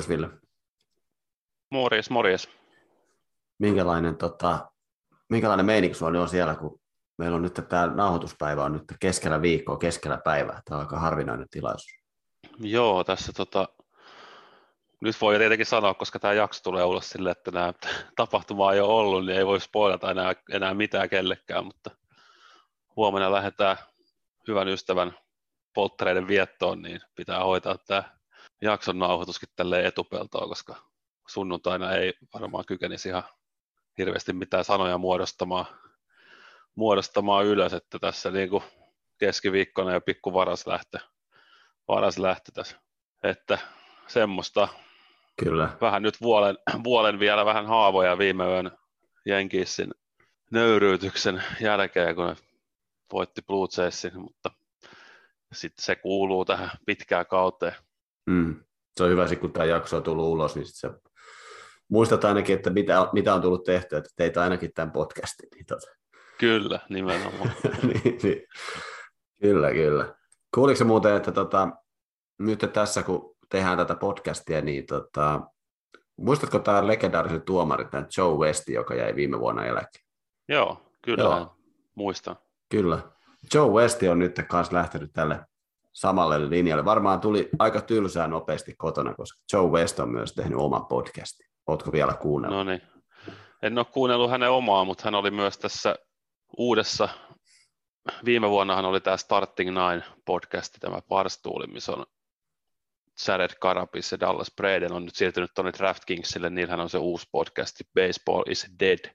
Morjes Ville. Morjes, morjes. Minkälainen, tota, minkälainen meininki sulla on siellä, kun meillä on nyt tämä nauhoituspäivä on nyt keskellä viikkoa, keskellä päivää. Tämä on aika harvinainen tilaisuus. Joo, tässä tota, nyt voi tietenkin sanoa, koska tämä jakso tulee ulos sille, että nämä tapahtuma ei ole ollut, niin ei voi spoilata enää, enää mitään kellekään, mutta huomenna lähdetään hyvän ystävän polttereiden viettoon, niin pitää hoitaa tämä jakson nauhoituskin tälleen etupeltoon, koska sunnuntaina ei varmaan kykenisi ihan hirveästi mitään sanoja muodostamaan, muodostamaan ylös, että tässä niin kuin keskiviikkona jo pikku varas lähtö, varas lähtö tässä. Että semmoista Kyllä. vähän nyt vuolen, vuolen vielä vähän haavoja viime yön Jenkissin nöyryytyksen jälkeen, kun ne voitti Blue Jaysin, mutta sitten se kuuluu tähän pitkään kauteen. Mm. Se on hyvä, kun tämä jakso on tullut ulos, niin se muistat ainakin, että mitä, mitä on tullut tehtyä, että teit ainakin tämän podcastin. Niin tota. Kyllä, nimenomaan. niin, niin. Kyllä, kyllä. Kuuliko muuten, että tota, nyt tässä kun tehdään tätä podcastia, niin tota, muistatko tämä legendaarisen tuomari, tämä Joe West, joka jäi viime vuonna eläkeen? Joo, kyllä Joo. muistan. Kyllä. Joe West on nyt kanssa lähtenyt tälle samalle linjalle. Varmaan tuli aika tylsää nopeasti kotona, koska Joe West on myös tehnyt oman podcastin. Oletko vielä kuunnellut? No niin. En ole kuunnellut hänen omaa, mutta hän oli myös tässä uudessa, viime vuonna hän oli tämä Starting Nine podcasti, tämä Barstool, missä on Jared Carapis ja Dallas Braden on nyt siirtynyt tuonne DraftKingsille, niillähän on se uusi podcasti Baseball is Dead,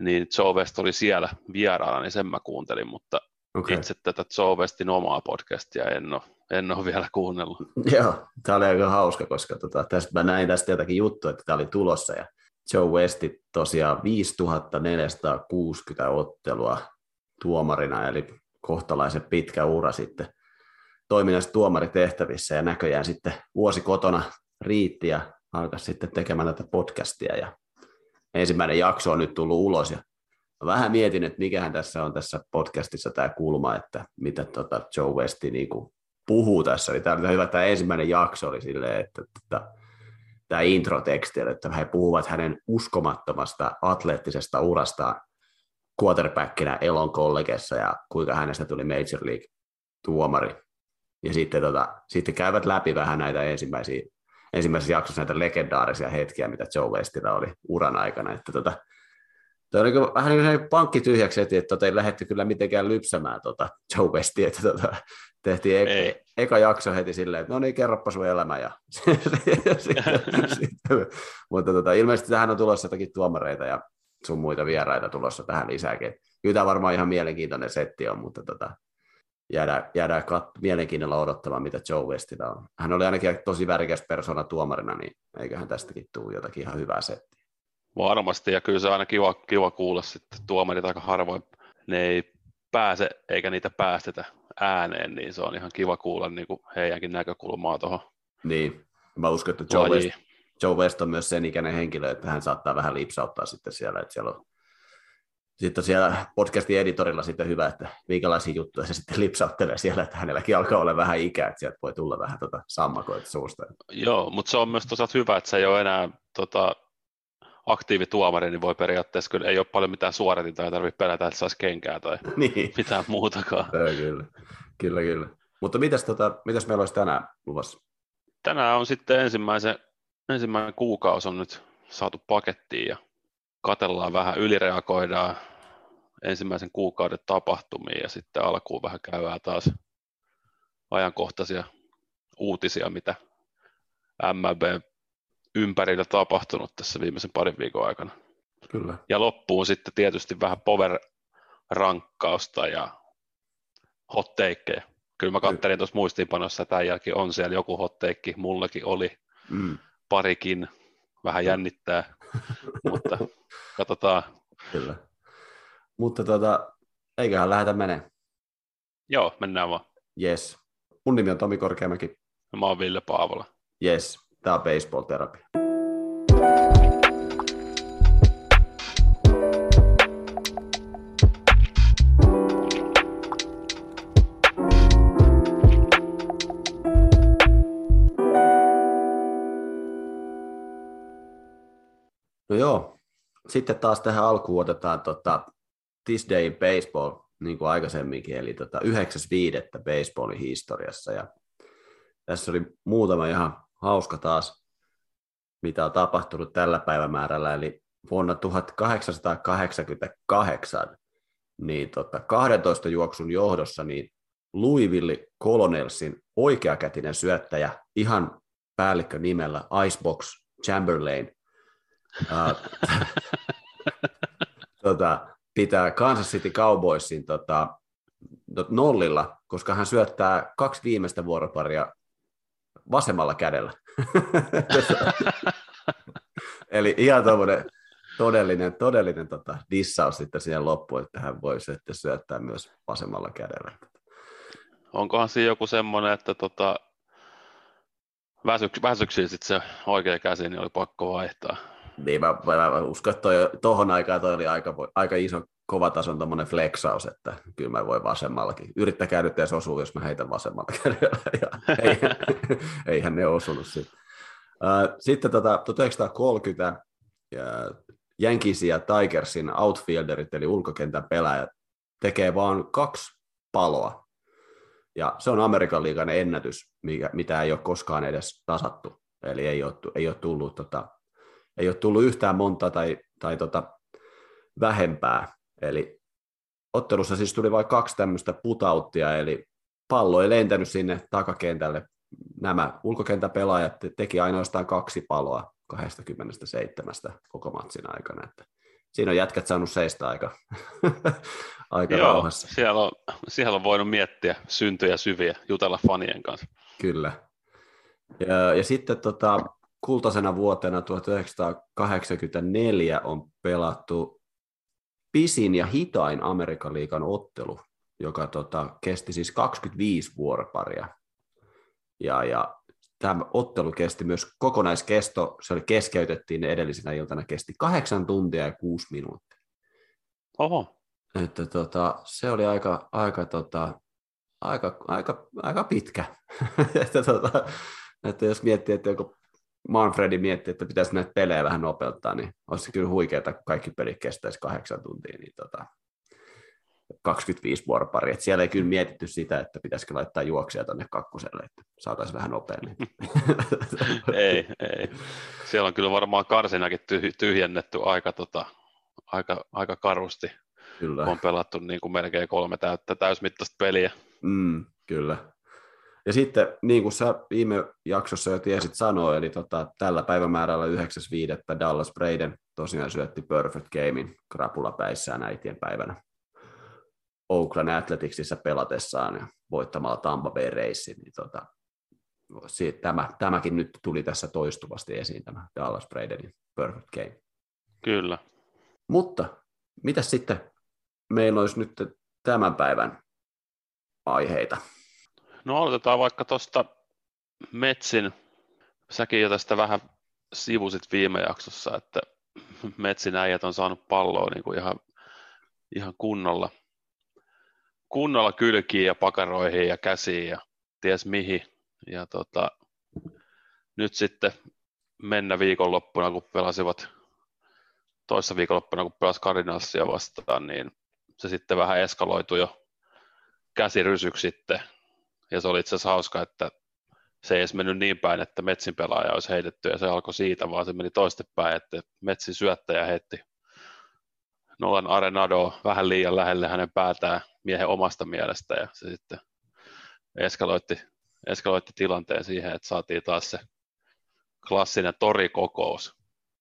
niin Joe West oli siellä vieraana, niin sen mä kuuntelin, mutta okay. itse tätä Joe Westin omaa podcastia en ole, en ole vielä kuunnellut. Joo, tämä oli aika hauska, koska tota, tästä, mä näin tästä jotakin juttua, että tämä oli tulossa ja Joe Westi tosiaan 5460 ottelua tuomarina, eli kohtalaisen pitkä ura sitten toiminnassa tuomaritehtävissä ja näköjään sitten vuosi kotona riitti ja alkaa sitten tekemään tätä podcastia ja ensimmäinen jakso on nyt tullut ulos ja vähän mietin, että mikähän tässä on tässä podcastissa tämä kulma, että mitä tota Joe Westi niin kuin puhuu tässä. Eli tämä oli hyvä, tämä ensimmäinen jakso oli silleen, että, että tämä introteksti, että he puhuvat hänen uskomattomasta atleettisesta urastaan quarterbackinä Elon kollegessa ja kuinka hänestä tuli Major League tuomari. Ja sitten, tota, sitten käyvät läpi vähän näitä ensimmäisiä, ensimmäisessä jaksossa näitä legendaarisia hetkiä, mitä Joe Westillä oli uran aikana. Että tota, Tämä oli vähän niin kuin pankki tyhjäksi heti, että tota, ei lähdetty kyllä mitenkään lypsämään tota Joe Westia, että tota, tehtiin e- eka jakso heti silleen, että no niin, kerropa sun elämä. Ja sitten, sitten, mutta tota, ilmeisesti tähän on tulossa jotakin tuomareita ja sun muita vieraita tulossa tähän lisääkin. Kyllä tämä varmaan ihan mielenkiintoinen setti on, mutta tota, jäädään, jäädään kat- mielenkiinnolla odottamaan, mitä Joe Westillä on. Hän oli ainakin tosi värikäs persona tuomarina, niin eiköhän tästäkin tule jotakin ihan hyvää settiä. Varmasti, ja kyllä se on aina kiva, kiva kuulla sitten tuomarit aika harvoin, ne ei pääse eikä niitä päästetä ääneen, niin se on ihan kiva kuulla niin kuin heidänkin näkökulmaa tuohon. Niin, mä uskon, että Joe West, Joe West on myös sen ikäinen henkilö, että hän saattaa vähän lipsauttaa sitten siellä, että siellä on sitten siellä podcastin editorilla sitten hyvä, että minkälaisia juttuja se sitten lipsauttelee siellä, että hänelläkin alkaa olla vähän ikää, että sieltä voi tulla vähän tota sammakoita suusta. Joo, mutta se on myös toisaalta hyvä, että se ei ole enää tota, aktiivituomari, niin voi periaatteessa, kyllä ei ole paljon mitään suoritinta, ei tarvitse pelätä, että saisi kenkää tai niin. mitään muutakaan. Ja, kyllä, kyllä, kyllä. Mutta mitäs, tota, mitäs meillä olisi tänään luvassa? Tänään on sitten ensimmäisen, ensimmäinen kuukausi on nyt saatu pakettiin ja katellaan vähän, ylireagoidaan ensimmäisen kuukauden tapahtumiin ja sitten alkuun vähän käydään taas ajankohtaisia uutisia, mitä MLB ympärillä tapahtunut tässä viimeisen parin viikon aikana. Kyllä. Ja loppuun sitten tietysti vähän power-rankkausta ja hotteikkeja. Kyllä mä katselin tuossa muistiinpanossa, että tämän jälkeen on siellä joku hotteikki, mullakin oli mm. parikin, vähän jännittää, mutta katsotaan. Kyllä. Mutta tota, eiköhän lähdetä menee. Joo, mennään vaan. Yes. Mun nimi on Tomi Korkeamäki. Ja mä oon Ville Paavola. Yes tämä baseball-terapia. No joo, sitten taas tähän alkuun otetaan tota, This Day in Baseball, niin kuin aikaisemminkin, eli tota, 9.5. baseballin historiassa. Ja tässä oli muutama ihan hauska taas, mitä on tapahtunut tällä päivämäärällä, eli vuonna 1888 niin tota, 12 juoksun johdossa niin Louisville Colonelsin oikeakätinen syöttäjä ihan päällikkö nimellä Icebox Chamberlain tota, pitää Kansas City Cowboysin tota, nollilla, koska hän syöttää kaksi viimeistä vuoroparia vasemmalla kädellä. Eli ihan todellinen, todellinen tota, dissaus sitten siihen loppuun, että hän voi sitten syöttää myös vasemmalla kädellä. Onkohan siinä joku semmoinen, että tota, väsyks, väsyksiin sitten se oikea käsi, niin oli pakko vaihtaa. Niin, mä, mä, mä uskon, että tuohon aikaan toi oli aika, aika iso kovatason tuommoinen flexaus, että kyllä mä voin vasemmallakin. Yrittäkää nyt edes osua, jos mä heitän vasemmalla kädellä. Ja ei, eihän ne osunut sitten. Sitten tota, 1930 Yankeesin ja Tigersin outfielderit, eli ulkokentän pelaajat, tekee vain kaksi paloa. Ja se on Amerikan liigan ennätys, mikä, mitä ei ole koskaan edes tasattu. Eli ei ole, ei ole, tullut, tota, ei ole tullut yhtään monta tai, tai tota, vähempää. Eli ottelussa siis tuli vain kaksi tämmöistä putauttia, eli pallo ei lentänyt sinne takakentälle. Nämä ulkokentäpelaajat teki ainoastaan kaksi paloa 27 koko matsin aikana. Että siinä on jätkät saanut seistä aika, aika Joo, rauhassa. Siellä on, siellä on voinut miettiä syntyjä syviä, jutella fanien kanssa. Kyllä. Ja, ja sitten tota, kultaisena vuotena 1984 on pelattu pisin ja hitain Amerikan liikan ottelu, joka tota, kesti siis 25 vuoroparia. Ja, ja tämä ottelu kesti myös kokonaiskesto, se oli keskeytettiin edellisenä iltana, kesti kahdeksan tuntia ja kuusi minuuttia. Oho. Että tota, se oli aika, aika, tota, aika, aika, aika pitkä. että, tota, että jos miettii, että joku Manfredi miettii, että pitäisi näitä pelejä vähän nopeuttaa, niin olisi kyllä huikeaa, kun kaikki pelit kestäisi kahdeksan tuntia, niin tota, 25 vuoroparia. Siellä ei kyllä mietitty sitä, että pitäisikö laittaa juoksia tuonne kakkoselle, että saataisiin vähän nopeammin. ei, ei. Siellä on kyllä varmaan karsinakin tyhjennetty aika, tota, aika, aika karusti. Kyllä. On pelattu niin kuin melkein kolme täyttä täysmittaista peliä. Mm, kyllä. Ja sitten, niin kuin sä viime jaksossa jo tiesit sanoa, eli tota, tällä päivämäärällä 9.5. Dallas Braden tosiaan syötti Perfect Gamein krapulapäissään äitien päivänä Oakland Athleticsissa pelatessaan ja voittamalla Tampa Bay Racein, niin tota, siitä, tämä, tämäkin nyt tuli tässä toistuvasti esiin, tämä Dallas Bradenin Perfect Game. Kyllä. Mutta mitä sitten meillä olisi nyt tämän päivän aiheita? No aloitetaan vaikka tuosta Metsin, säkin jo tästä vähän sivusit viime jaksossa, että Metsin äijät on saanut palloa niin kuin ihan, ihan kunnolla – kunnolla kylkiin ja pakaroihin ja käsiin ja ties mihin. Ja tota, nyt sitten mennä viikonloppuna, kun pelasivat toissa viikonloppuna, kun pelasi Cardinalsia vastaan, niin se sitten vähän eskaloitui jo käsirysyksi sitten. Ja se oli itse asiassa hauska, että se ei edes mennyt niin päin, että Metsin pelaaja olisi heitetty ja se alkoi siitä, vaan se meni toistepäin, että Metsin syöttäjä heitti Nolan Arenado vähän liian lähelle hänen päätään miehen omasta mielestä ja se sitten eskaloitti, eskaloitti tilanteen siihen, että saatiin taas se klassinen torikokous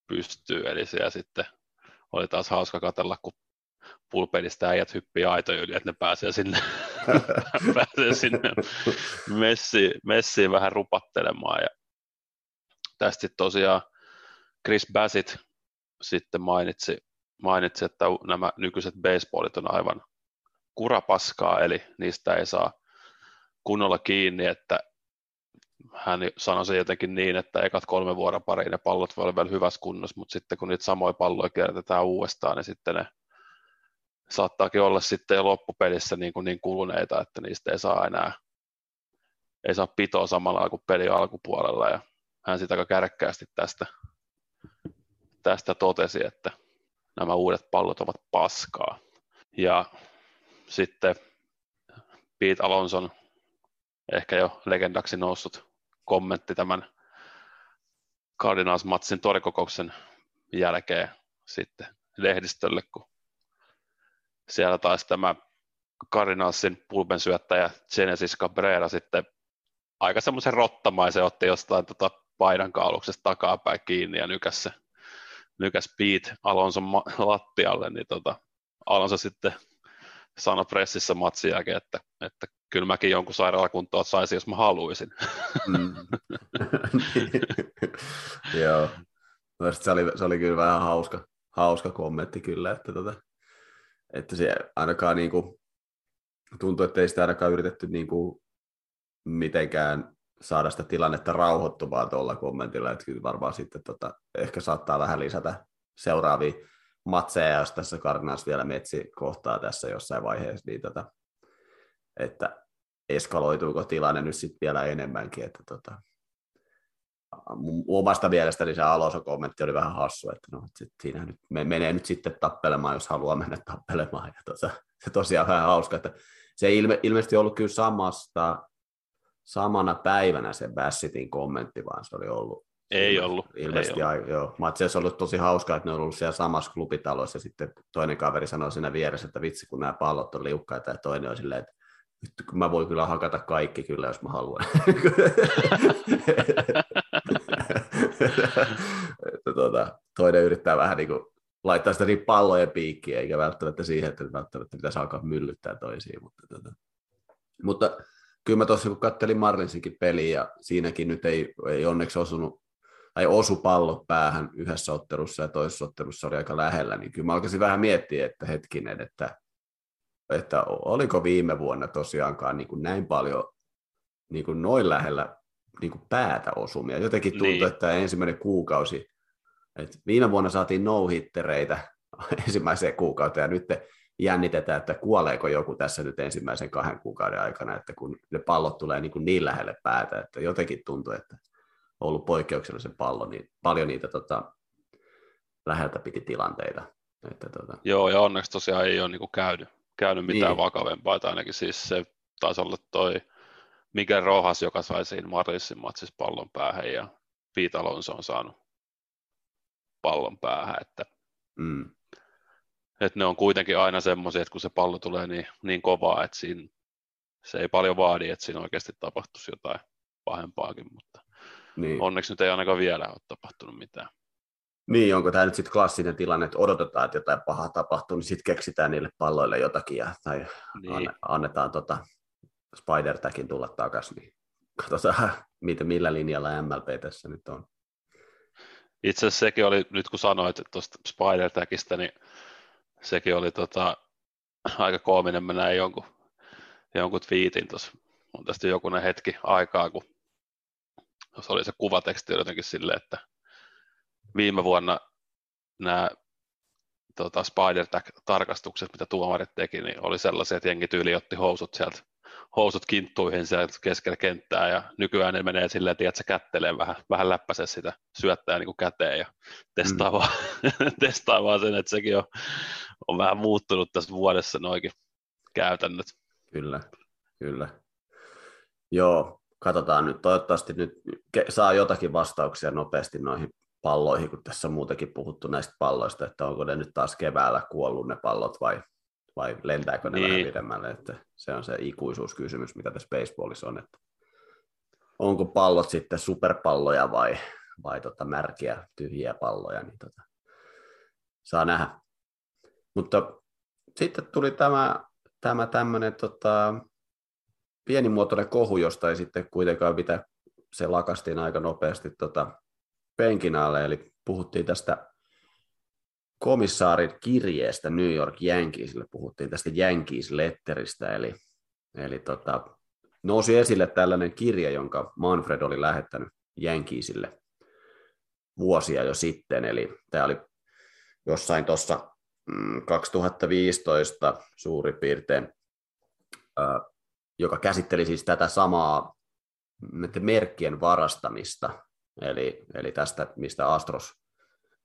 pystyy, eli siellä sitten oli taas hauska katella, kun pulpenista äijät hyppii aitoja yli, että ne pääsee sinne, pääsee sinne messiin, messiin vähän rupattelemaan. Ja tästä tosiaan Chris Bassett sitten mainitsi, mainitsi, että nämä nykyiset baseballit on aivan kurapaskaa, eli niistä ei saa kunnolla kiinni, että hän sanoi se jotenkin niin, että ekat kolme vuoden pari ne pallot voi olla vielä hyvässä kunnossa, mutta sitten kun niitä samoja palloja kiertetään uudestaan, niin sitten ne saattaakin olla sitten jo loppupelissä niin, kuin niin kuluneita, että niistä ei saa enää ei saa pitoa samalla kuin peli alkupuolella ja hän sitä aika kärkkäästi tästä, tästä totesi, että nämä uudet pallot ovat paskaa. Ja sitten Pete Alonson ehkä jo legendaksi noussut kommentti tämän Cardinals-matsin torikokouksen jälkeen sitten lehdistölle, kun siellä taisi tämä Cardinalsin pulpen syöttäjä Genesis Cabrera sitten aika semmoisen rottamaisen otti jostain tota paidan kauluksesta takapäin kiinni ja nykäs, nykäs Pete Alonson ma- lattialle, niin tota, Alonso sitten sanoi pressissä matsin jälkeen, että, että kyllä mäkin jonkun sairaalakuntoa saisin, jos mä haluaisin. Mm. Joo. Se oli, se oli kyllä vähän hauska, hauska kommentti kyllä, että, tota, että se ainakaan niin kuin, tuntuu, että ei sitä ainakaan yritetty niin kuin, mitenkään saada sitä tilannetta rauhoittumaan tuolla kommentilla, että kyllä varmaan sitten tota, ehkä saattaa vähän lisätä seuraavia matseja, jos tässä Cardinals vielä metsi kohtaa tässä jossain vaiheessa, niin tota, että eskaloituuko tilanne nyt sitten vielä enemmänkin, että tota, omasta mielestäni se Aloso kommentti oli vähän hassu, että no, sit siinä nyt menee nyt sitten tappelemaan, jos haluaa mennä tappelemaan. Ja tota, se tosiaan vähän hauska, että se ei ilme, ilmeisesti ollut kyllä samasta, samana päivänä se Bassitin kommentti, vaan se oli ollut ei ollut. Ilmeisesti, ei ollut. joo. Mä olisi ollut tosi hauskaa, että ne on ollut siellä samassa klubitalossa, ja sitten toinen kaveri sanoi siinä vieressä, että vitsi, kun nämä pallot on liukkaita, ja toinen on silleen, että mä voin kyllä hakata kaikki kyllä, jos mä haluan. että tuota, toinen yrittää vähän niin kuin laittaa sitä niin pallojen piikkiä, eikä välttämättä siihen, että välttämättä pitäisi alkaa myllyttää toisiin. Mutta, tuota. mutta kyllä mä tuossa kun kattelin Marlinsinkin peliä, ja siinäkin nyt ei, ei onneksi osunut tai osu pallo päähän yhdessä ottelussa ja toisessa ottelussa oli aika lähellä, niin kyllä mä alkaisin vähän miettiä, että hetkinen, että, että oliko viime vuonna tosiaankaan niin kuin näin paljon niin kuin noin lähellä niin kuin päätä osumia. Jotenkin tuntui, niin. että ensimmäinen kuukausi, että viime vuonna saatiin no-hittereitä ensimmäiseen kuukauteen, ja nyt jännitetään, että kuoleeko joku tässä nyt ensimmäisen kahden kuukauden aikana, että kun ne pallot tulee niin, kuin niin lähelle päätä, että jotenkin tuntuu, että on ollut poikkeuksellisen pallo, niin paljon niitä tota, läheltä piti tilanteita. Että, tota... Joo, ja onneksi tosiaan ei ole niin kuin käynyt, käynyt mitään niin. vakavempaa, tai ainakin siis se taisi olla toi Miguel Rojas, joka sai siinä Marissin matsissa pallon päähän, ja Pete Alonso on saanut pallon päähän, että, mm. että ne on kuitenkin aina semmoisia, että kun se pallo tulee niin, niin kovaa, että siinä, se ei paljon vaadi, että siinä oikeasti tapahtuisi jotain pahempaakin, mutta niin. onneksi nyt ei ainakaan vielä ole tapahtunut mitään. Niin, onko tämä nyt sitten klassinen tilanne, että odotetaan, että jotain pahaa tapahtuu, niin sitten keksitään niille palloille jotakin ja, tai niin. annetaan tota spider tulla takaisin, niin katsotaan, mitä, millä linjalla MLP tässä nyt on. Itse asiassa sekin oli, nyt kun sanoit tuosta spider niin sekin oli tota, aika koominen. Mä näin jonkun, jonkun twiitin tuossa, on tästä jokunen hetki aikaa, kun se oli se kuvateksti jotenkin silleen, että viime vuonna nämä tota, spider tarkastukset mitä tuomarit teki, niin oli sellaisia, että jengi tyyli otti housut sieltä housut kinttuihin keskellä kenttää ja nykyään ne menee silleen, että se kättelee vähän, vähän läppäse sitä syöttää niin kuin käteen ja testaa, mm. vaan, testaa vaan sen, että sekin on, on vähän muuttunut tässä vuodessa noikin käytännöt. Kyllä, kyllä. Joo, katsotaan nyt. Toivottavasti nyt saa jotakin vastauksia nopeasti noihin palloihin, kun tässä on muutenkin puhuttu näistä palloista, että onko ne nyt taas keväällä kuollut ne pallot vai vai lentääkö ne niin. vähän pidemmälle, että se on se ikuisuuskysymys, mitä tässä baseballissa on, että onko pallot sitten superpalloja vai, vai tota märkiä, tyhjiä palloja, niin tota, saa nähdä. Mutta sitten tuli tämä, tämä tämmöinen tota, pienimuotoinen kohu, josta ei sitten kuitenkaan mitä se lakastiin aika nopeasti tota, penkin alle, eli puhuttiin tästä komissaarin kirjeestä New York Yankeesille, puhuttiin tästä Yankees-letteristä, eli, eli tota, nousi esille tällainen kirje, jonka Manfred oli lähettänyt Yankeesille vuosia jo sitten, eli tämä oli jossain tuossa 2015 mm, suurin piirtein, joka käsitteli siis tätä samaa merkkien varastamista, eli, eli tästä, mistä Astros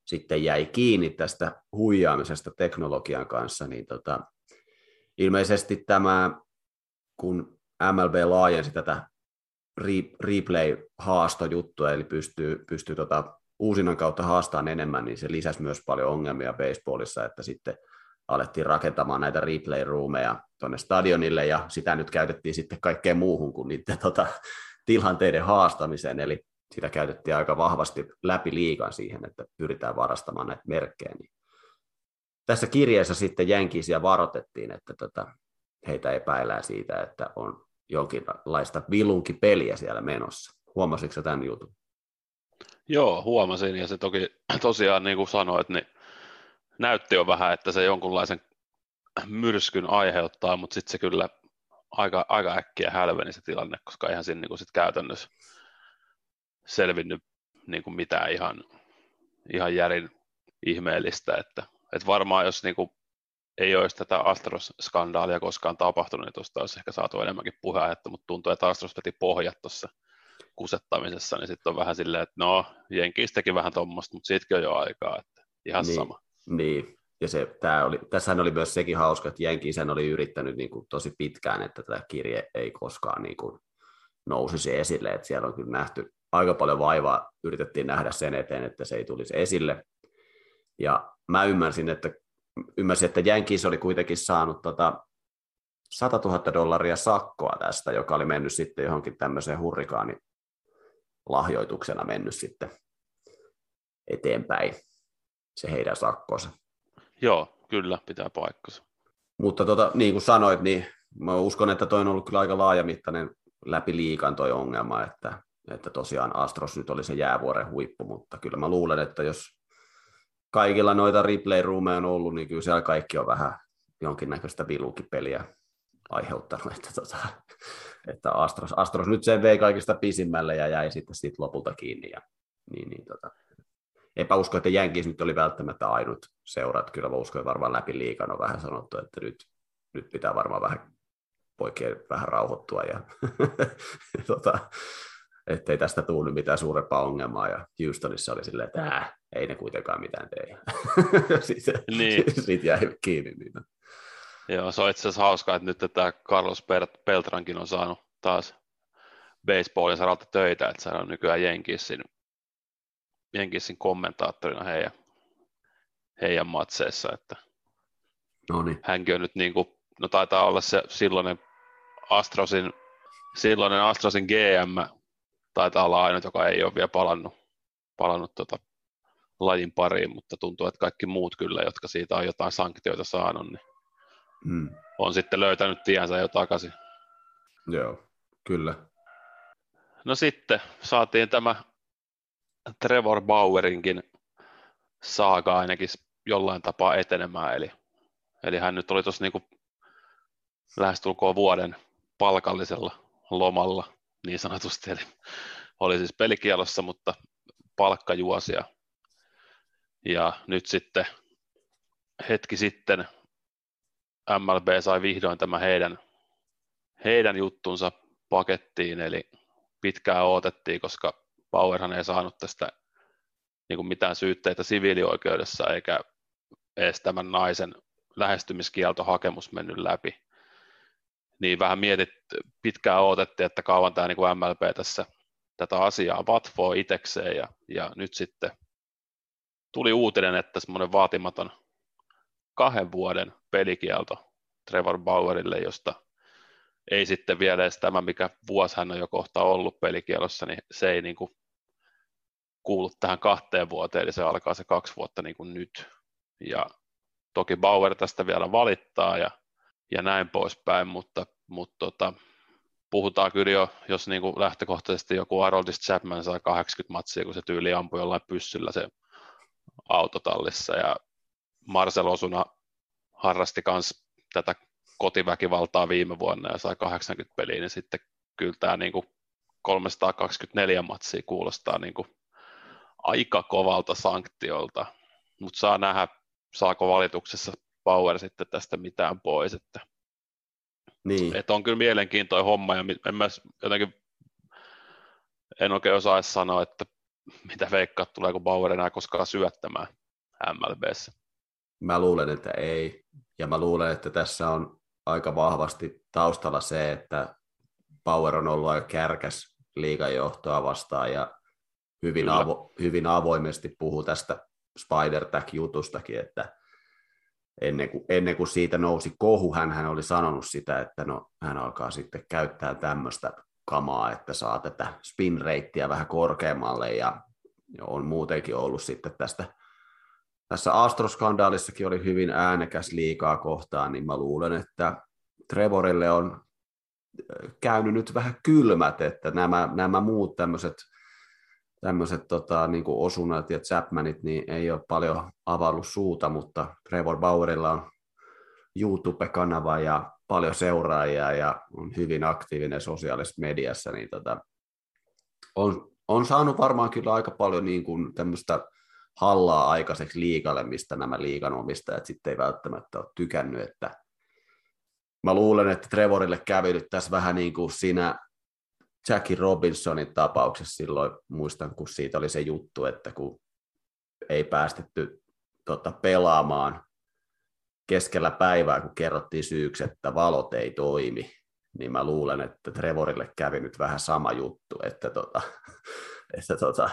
sitten jäi kiinni tästä huijaamisesta teknologian kanssa, niin tota, ilmeisesti tämä, kun MLB laajensi tätä replay-haastojuttua, eli pystyy, pystyy tota uusinnan kautta haastamaan enemmän, niin se lisäsi myös paljon ongelmia baseballissa, että sitten alettiin rakentamaan näitä replay-roomeja tuonne stadionille, ja sitä nyt käytettiin sitten kaikkeen muuhun kuin niiden tota, tilanteiden haastamiseen, eli sitä käytettiin aika vahvasti läpi liikan siihen, että pyritään varastamaan näitä merkkejä. Niin tässä kirjeessä sitten Jänkisiä varoitettiin, että tota, heitä epäillään siitä, että on jonkinlaista vilunkipeliä siellä menossa. Huomasitko tämän jutun? Joo, huomasin, ja se toki tosiaan, niin kuin sanoit, niin näytti jo vähän, että se jonkunlaisen myrskyn aiheuttaa, mutta sitten se kyllä aika, aika äkkiä hälveni se tilanne, koska eihän siinä niin kuin sit käytännössä selvinnyt niin kuin mitään ihan, ihan järin ihmeellistä, että, että varmaan jos niin kuin ei olisi tätä Astros-skandaalia koskaan tapahtunut, niin tuosta olisi ehkä saatu enemmänkin puheenjohtajaa, mutta tuntuu, että Astros veti pohjat tuossa kusettamisessa, niin sitten on vähän silleen, että no, Jenkistäkin vähän tuommoista, mutta siitäkin on jo aikaa, että ihan niin, sama. Niin, ja se, tää oli, tässähän oli myös sekin hauska, että Jenki sen oli yrittänyt niin kuin tosi pitkään, että tämä kirje ei koskaan niin kuin nousisi esille, että siellä on kyllä nähty aika paljon vaivaa, yritettiin nähdä sen eteen, että se ei tulisi esille, ja mä ymmärsin, että ymmärsin, että Jenkins oli kuitenkin saanut tota 100 000 dollaria sakkoa tästä, joka oli mennyt sitten johonkin tämmöiseen hurrikaani lahjoituksena mennyt sitten eteenpäin se heidän sakkonsa. Joo, kyllä, pitää paikkansa. Mutta tota, niin kuin sanoit, niin mä uskon, että toi on ollut kyllä aika laajamittainen läpi liikan toi ongelma, että, että tosiaan Astros nyt oli se jäävuoren huippu, mutta kyllä mä luulen, että jos kaikilla noita replay-roomeja on ollut, niin kyllä siellä kaikki on vähän jonkinnäköistä vilukipeliä aiheuttanut, että, tota, että Astros, Astros nyt sen vei kaikista pisimmälle ja jäi sitten sit lopulta kiinni. Ja, niin, niin, tota, eipä usko, että Jänkis nyt oli välttämättä ainut seurat. Kyllä mä uskon, että varmaan läpi liikan on vähän sanottu, että nyt, nyt pitää varmaan vähän poikien vähän rauhoittua ja tota, ettei tästä tule mitään suurempaa ongelmaa. Ja Houstonissa oli silleen, että äh, ei ne kuitenkaan mitään tee. Sitten niin. sit jäi kiinni. Niin. Joo, se on itse asiassa hauskaa, että nyt tämä Carlos Peltrankin on saanut taas baseballin saralta töitä, että se on nykyään Jenkissin, Jenkissin kommentaattorina heidän, heidän matseissa, että Noniin. hänkin on nyt niin kuin, no taitaa olla se silloinen Astrosin, silloinen Astrosin GM, taitaa olla ainut, joka ei ole vielä palannut, palannut tota lajin pariin, mutta tuntuu, että kaikki muut kyllä, jotka siitä on jotain sanktioita saanut, niin mm. on sitten löytänyt tiensä jo takaisin. Joo, kyllä. No sitten saatiin tämä Trevor Bauerinkin saaga ainakin jollain tapaa etenemään, eli, eli hän nyt oli tuossa niinku lähestulkoon vuoden palkallisella lomalla niin sanotusti, eli oli siis pelikielossa, mutta palkkajuosia. Ja nyt sitten hetki sitten MLB sai vihdoin tämä heidän, heidän juttunsa pakettiin, eli pitkään odotettiin, koska Powerhan ei saanut tästä niin kuin mitään syytteitä siviilioikeudessa, eikä edes tämän naisen lähestymiskieltohakemus mennyt läpi. Niin vähän mietit, pitkään odotettiin, että kauan tämä niin kuin MLB tässä tätä asiaa vatvoo itekseen, ja, ja nyt sitten tuli uutinen, että semmoinen vaatimaton kahden vuoden pelikielto Trevor Bauerille, josta ei sitten vielä edes tämä, mikä vuosi hän on jo kohta ollut pelikielossa, niin se ei niin kuin kuulu tähän kahteen vuoteen, eli se alkaa se kaksi vuotta niin kuin nyt. Ja toki Bauer tästä vielä valittaa ja, ja näin poispäin, mutta, mutta tota, puhutaan kyllä jo, jos niin kuin lähtökohtaisesti joku Haroldis Chapman saa 80 matsia, kun se tyyli ampui jollain pyssyllä se autotallissa. Ja Marcel Osuna harrasti myös tätä kotiväkivaltaa viime vuonna ja sai 80 peliä, niin sitten kyllä tämä niin kuin 324 matsia kuulostaa niin kuin aika kovalta sanktiolta, mutta saa nähdä, saako valituksessa Power sitten tästä mitään pois, että niin. että on kyllä mielenkiintoinen homma ja en mä jotenkin en oikein osaa sanoa, että mitä veikkaa, tuleeko Bauer enää koskaan syöttämään MLBssä. Mä luulen, että ei. Ja mä luulen, että tässä on aika vahvasti taustalla se, että Power on ollut aika kärkäs liigajohtoa vastaan ja hyvin, avo, hyvin avoimesti puhuu tästä spider jutustakin että ennen kuin, ennen kuin siitä nousi kohu, hän, oli sanonut sitä, että no, hän alkaa sitten käyttää tämmöistä kamaa, että saa tätä spin rateä vähän korkeammalle ja on muutenkin ollut sitten tästä tässä Astroskandaalissakin oli hyvin äänekäs liikaa kohtaan, niin mä luulen, että Trevorille on käynyt nyt vähän kylmät, että nämä, nämä muut tämmöiset tämmöiset tota, niin osunnat ja Chapmanit, niin ei ole paljon avallut suuta, mutta Trevor Bauerilla on YouTube-kanava ja paljon seuraajia ja on hyvin aktiivinen sosiaalisessa mediassa, niin tota, on, on saanut varmaan kyllä aika paljon niin kuin tämmöistä hallaa aikaiseksi liikalle, mistä nämä liikan omistajat sitten ei välttämättä ole tykännyt, että mä luulen, että Trevorille kävi nyt tässä vähän niin kuin siinä Jackie Robinsonin tapauksessa silloin, muistan kun siitä oli se juttu, että kun ei päästetty tota, pelaamaan keskellä päivää, kun kerrottiin syyksi, että valot ei toimi, niin mä luulen, että Trevorille kävi nyt vähän sama juttu, että, tota, että tota,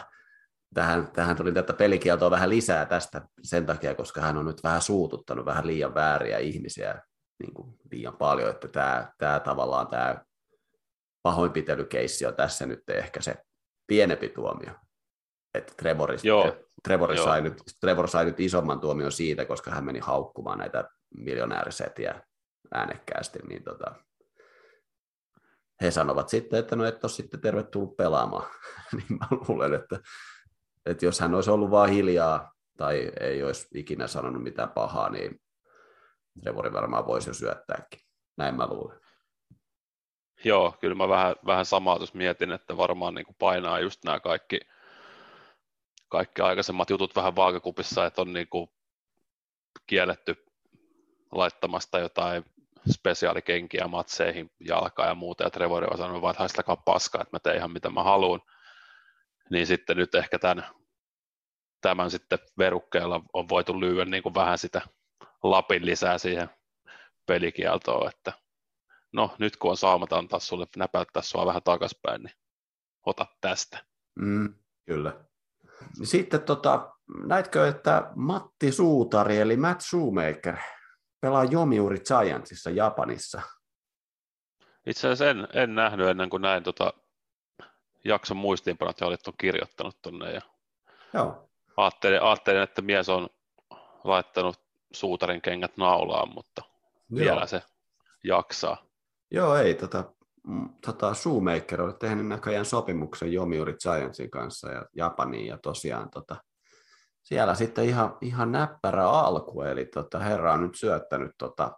tähän, tähän tuli tätä pelikieltoa vähän lisää tästä sen takia, koska hän on nyt vähän suututtanut vähän liian vääriä ihmisiä niin kuin liian paljon, että tämä, tämä tavallaan tämä pahoinpitelykeissi on tässä nyt ehkä se pienempi tuomio. Että Trevor, Joo. Trevor, Joo. Sai nyt, Trevor sai nyt isomman tuomion siitä, koska hän meni haukkumaan näitä miljonäärisetiä äänekkäästi, niin tota, he sanovat sitten, että no et ole sitten tervetullut pelaamaan. niin mä luulen, että, että jos hän olisi ollut vaan hiljaa tai ei olisi ikinä sanonut mitään pahaa, niin Trevori varmaan voisi jo syöttääkin. Näin mä luulen. Joo, kyllä mä vähän, vähän samaa tuossa mietin, että varmaan niin kuin painaa just nämä kaikki, kaikki aikaisemmat jutut vähän vaakakupissa, että on niin kuin kielletty laittamasta jotain spesiaalikenkiä matseihin, jalkaa ja muuta, ja Trevor on sanonut vaan, että haistakaa paskaa, että mä teen ihan mitä mä haluan. Niin sitten nyt ehkä tämän, tämän sitten verukkeella on voitu lyödä niin kuin vähän sitä lapin lisää siihen pelikieltoon, että no nyt kun on saamat antaa sulle näpäyttää sua vähän takaspäin, niin ota tästä. Mm, kyllä. Sitten tota, näitkö, että Matti Suutari eli Matt Shoemaker pelaa Jomiuri Giantsissa Japanissa? Itse asiassa en, en nähnyt ennen kuin näin tota jakson muistiinpanot ja olit kirjoittanut tuonne. Ja Joo. Ajattelin, ajattelin, että mies on laittanut suutarin kengät naulaan, mutta Joo. vielä se jaksaa. Joo, ei. Tota, mm, tota, Shoemaker oli tehnyt näköjään sopimuksen Yomiuri Giantsin kanssa ja Japaniin, ja tosiaan tota, siellä sitten ihan, ihan näppärä alku, eli tota, herra on nyt syöttänyt tota,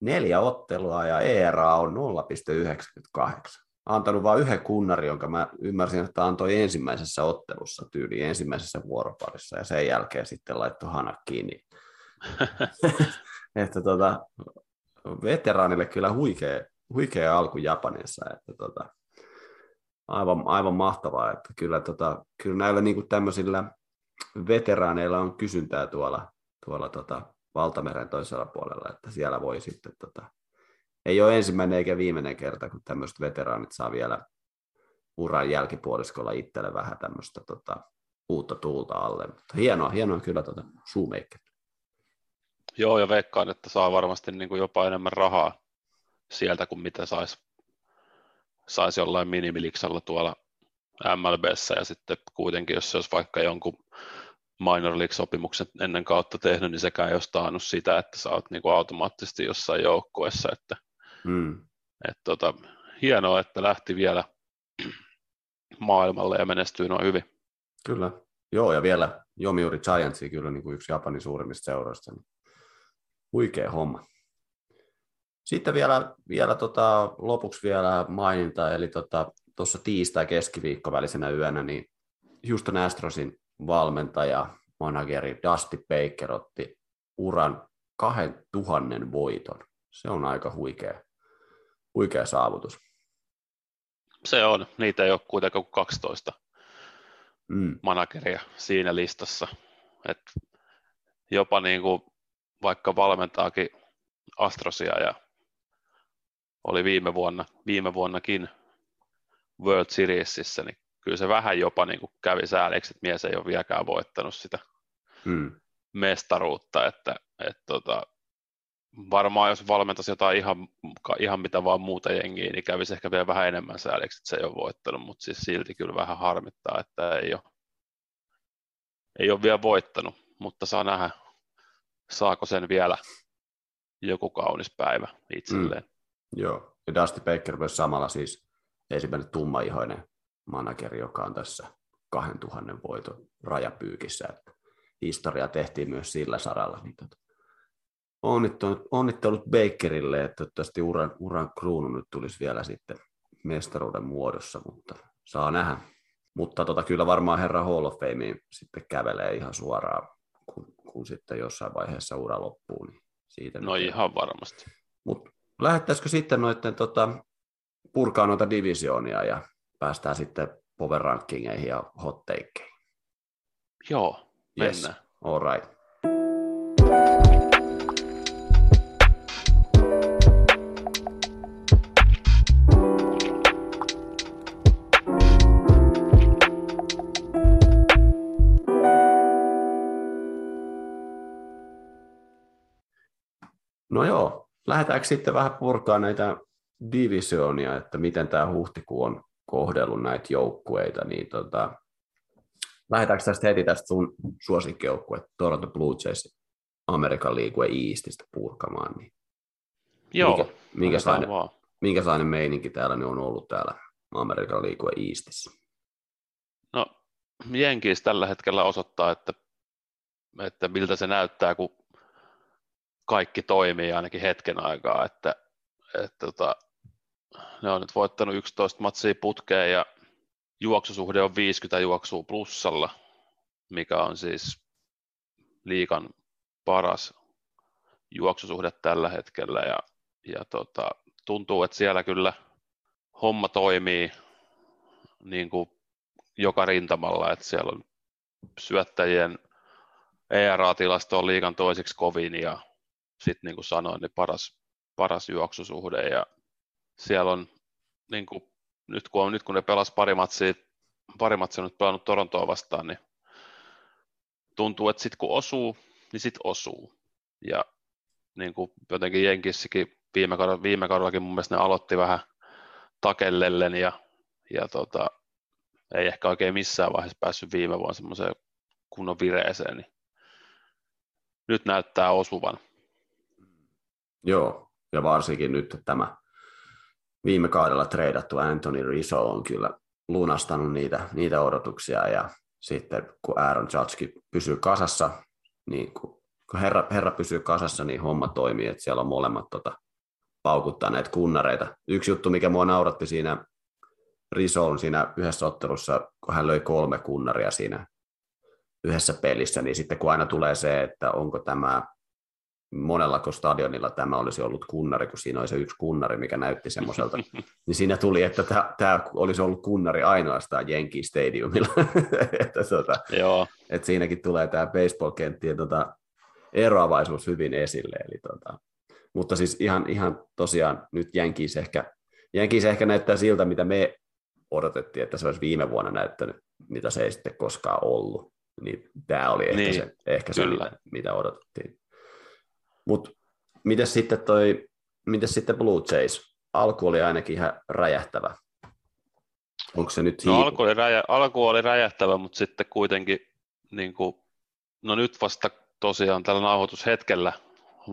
neljä ottelua ja ERA on 0,98. Antanut vain yhden kunnari, jonka mä ymmärsin, että antoi ensimmäisessä ottelussa tyyli ensimmäisessä vuoroparissa ja sen jälkeen sitten laittoi hanat kiinni. että tota, veteraanille kyllä huikea, huikea alku Japanissa, että tota, aivan, aivan mahtavaa, että kyllä, tota, kyllä näillä niin kuin tämmöisillä veteraaneilla on kysyntää tuolla, tuolla tota, valtameren toisella puolella, että siellä voi sitten, tota, ei ole ensimmäinen eikä viimeinen kerta, kun tämmöiset veteraanit saa vielä uran jälkipuoliskolla itselle vähän tämmöistä tota, uutta tuulta alle. Mutta hienoa, hienoa kyllä tuota Shoemaker. Joo, ja veikkaan, että saa varmasti niin kuin jopa enemmän rahaa sieltä kuin mitä saisi sais jollain minimiliksalla tuolla MLBssä, ja sitten kuitenkin, jos se olisi vaikka jonkun minor league-sopimuksen ennen kautta tehnyt, niin sekään ei olisi taannut sitä, että sä oot niin kuin automaattisesti jossain joukkueessa, että mm. et tota, hienoa, että lähti vielä maailmalle ja menestyy noin hyvin. Kyllä, joo, ja vielä Jomiuri Giantsi kyllä niin kuin yksi Japanin suurimmista seuroista, niin huikea homma. Sitten vielä, vielä tota, lopuksi vielä maininta, eli tuossa tota, tiistai-keskiviikko välisenä yönä, niin Houston Astrosin valmentaja, manageri Dusty Baker otti uran 2000 voiton. Se on aika huikea, huikea saavutus. Se on, niitä ei ole kuitenkaan kuin 12 mm. manageria siinä listassa. että jopa niin kuin vaikka valmentaakin Astrosia ja oli viime vuonna, viime vuonnakin World Seriesissä, niin kyllä se vähän jopa niin kuin kävi sääliksi, että mies ei ole vieläkään voittanut sitä hmm. mestaruutta, että, että tota, varmaan jos valmentaisi jotain ihan, ihan mitä vaan muuta jengiä, niin kävisi ehkä vielä vähän enemmän sääliksi, että se ei ole voittanut, mutta siis silti kyllä vähän harmittaa, että ei ole, ei ole vielä voittanut, mutta saa nähdä, saako sen vielä joku kaunis päivä itselleen. Mm. Joo, ja Dusty Baker myös samalla siis ensimmäinen tummaihoinen manageri, joka on tässä 2000 voiton rajapyykissä. Että historia tehtiin myös sillä saralla. Niin tota, onnittelut, onnittelut Bakerille, että toivottavasti uran, uran kruunu nyt tulisi vielä sitten mestaruuden muodossa, mutta saa nähdä. Mutta tota, kyllä varmaan herra Hall of Fameen sitten kävelee ihan suoraan, kun, kun sitten jossain vaiheessa ura loppuu. Niin siitä no nyt ihan varmasti. Mutta lähettäisikö sitten noiden tota, purkaa noita divisioonia ja päästään sitten power rankingeihin ja hot takeihin? Joo, mennään. Yes. All right. Lähdetäänkö sitten vähän purkaa näitä divisioonia, että miten tämä huhtikuu on kohdellut näitä joukkueita, niin tota, lähdetäänkö tästä heti tästä sun suosikkijoukkue Toronto Blue Jays Amerikan liigue Eastistä purkamaan, niin Joo, mikä, minkälainen, minkälainen meininki täällä on ollut täällä Amerikan liigue Eastissä? No, Jenkis tällä hetkellä osoittaa, että, että miltä se näyttää, kun kaikki toimii ainakin hetken aikaa, että, että tota, ne on nyt voittanut 11 matsia putkeen ja juoksusuhde on 50 juoksua plussalla, mikä on siis liikan paras juoksusuhde tällä hetkellä. Ja, ja tota, tuntuu, että siellä kyllä homma toimii niin kuin joka rintamalla, että siellä on syöttäjien ERA-tilasto on liikan toiseksi kovin ja sitten niin kuin sanoin, niin paras, paras juoksusuhde ja siellä on niin kuin, nyt, kun on, nyt kun ne pelas pari matsia, pari matsia on nyt pelannut Torontoa vastaan, niin tuntuu, että sitten kun osuu, niin sitten osuu. Ja niin kuin jotenkin Jenkissäkin viime, kaudella, viime kaudellakin mun mielestä ne aloitti vähän takellellen ja, ja tota, ei ehkä oikein missään vaiheessa päässyt viime vuonna semmoiseen kunnon vireeseen, niin nyt näyttää osuvan. Joo, ja varsinkin nyt tämä viime kaudella treidattu Anthony Rizzo on kyllä lunastanut niitä, niitä odotuksia ja sitten kun Aaron Judge pysyy kasassa, niin kun herra, herra pysyy kasassa, niin homma toimii, että siellä on molemmat tota, paukuttaa näitä kunnareita. Yksi juttu, mikä mua nauratti siinä Risoon siinä yhdessä ottelussa, kun hän löi kolme kunnaria siinä yhdessä pelissä, niin sitten kun aina tulee se, että onko tämä monella stadionilla tämä olisi ollut kunnari, kun siinä oli se yksi kunnari, mikä näytti semmoiselta, niin siinä tuli, että tämä olisi ollut kunnari ainoastaan Jenkki Stadiumilla. että, tuota, Joo. että siinäkin tulee tämä baseball-kenttien tuota, eroavaisuus hyvin esille. Eli, tuota, mutta siis ihan, ihan tosiaan nyt Jenkkiis ehkä, Jenkkiis ehkä näyttää siltä, mitä me odotettiin, että se olisi viime vuonna näyttänyt, mitä se ei sitten koskaan ollut. Niin tämä oli ehkä niin, se, ehkä se mitä, mitä odotettiin. Mutta miten sitten toi, miten sitten Blue Jays? Alku oli ainakin ihan räjähtävä. Onko se nyt no, alku, oli räjä, alku oli räjähtävä, mutta sitten kuitenkin, niin kuin, no nyt vasta tosiaan tällä nauhoitushetkellä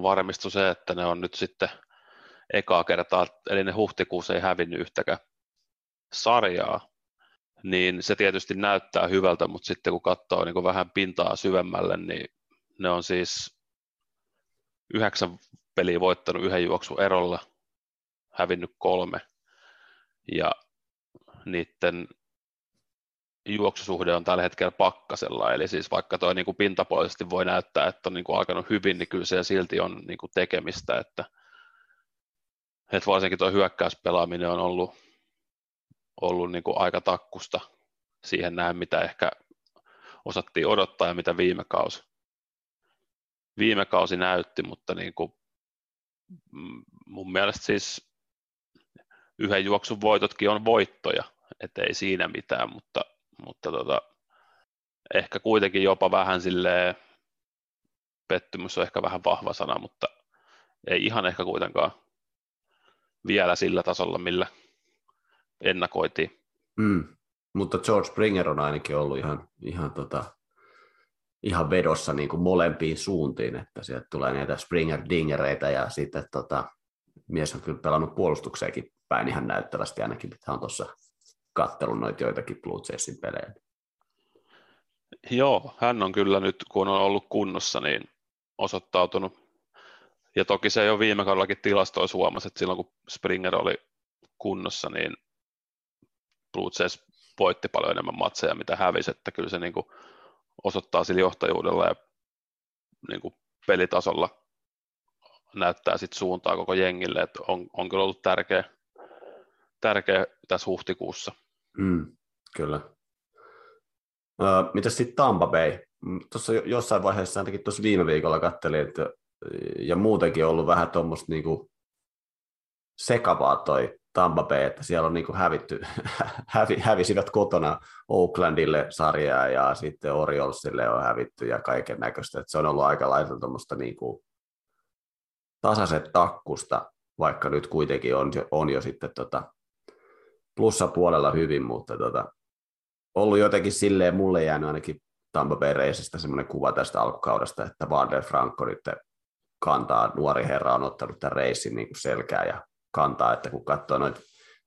varmistui se, että ne on nyt sitten ekaa kertaa, eli ne huhtikuussa ei hävinnyt yhtäkään sarjaa, niin se tietysti näyttää hyvältä, mutta sitten kun katsoo niin vähän pintaa syvemmälle, niin ne on siis yhdeksän peliä voittanut yhden juoksun erolla, hävinnyt kolme. Ja niiden juoksusuhde on tällä hetkellä pakkasella, eli siis vaikka tuo niin pintapuolisesti voi näyttää, että on niin kuin alkanut hyvin, niin kyllä se silti on niin kuin tekemistä, että, että varsinkin tuo hyökkäyspelaaminen on ollut, ollut niin kuin aika takkusta siihen näin, mitä ehkä osattiin odottaa ja mitä viime kausi, viime kausi näytti, mutta niin kuin, mm, mun mielestä siis yhden juoksun voitotkin on voittoja, ettei siinä mitään, mutta, mutta tota, ehkä kuitenkin jopa vähän silleen, pettymys on ehkä vähän vahva sana, mutta ei ihan ehkä kuitenkaan vielä sillä tasolla, millä ennakoitiin. Mm. Mutta George Springer on ainakin ollut ihan, ihan, tota, ihan vedossa niin kuin molempiin suuntiin, että sieltä tulee näitä Springer-dingereitä ja sitten tota, mies on kyllä pelannut puolustukseenkin päin ihan näyttävästi ainakin, mitä on tuossa kattelun noita joitakin Blue Jaysin pelejä. Joo, hän on kyllä nyt, kun on ollut kunnossa, niin osoittautunut. Ja toki se jo viime kaudellakin tilastoissa huomasi, että silloin kun Springer oli kunnossa, niin Blue Jays voitti paljon enemmän matseja, mitä hävisi, että kyllä se niin kuin osoittaa sillä johtajuudella ja niin kuin pelitasolla näyttää sit suuntaa koko jengille, että on, on kyllä ollut tärkeä, tärkeä tässä huhtikuussa. Mm, kyllä. Uh, mitä sitten Tampa Bay? Tuossa jossain vaiheessa, ainakin tuossa viime viikolla katselin, että ja muutenkin ollut vähän tuommoista niinku sekavaa toi Tampa Bay, että siellä on niinku hävitty, hävi, hävisivät kotona Oaklandille sarjaa ja sitten Oriolsille on hävitty ja kaiken näköistä. Se on ollut aika lailla tuommoista niinku tasaiset takkusta, vaikka nyt kuitenkin on, on jo sitten tota plussapuolella hyvin, mutta tota, ollut jotenkin silleen, mulle jäänyt ainakin Tampa Bay Reisistä semmoinen kuva tästä alkukaudesta, että Vander Franco nyt kantaa, nuori herra on ottanut tämän reissin niin selkää ja kantaa, että kun katsoo noita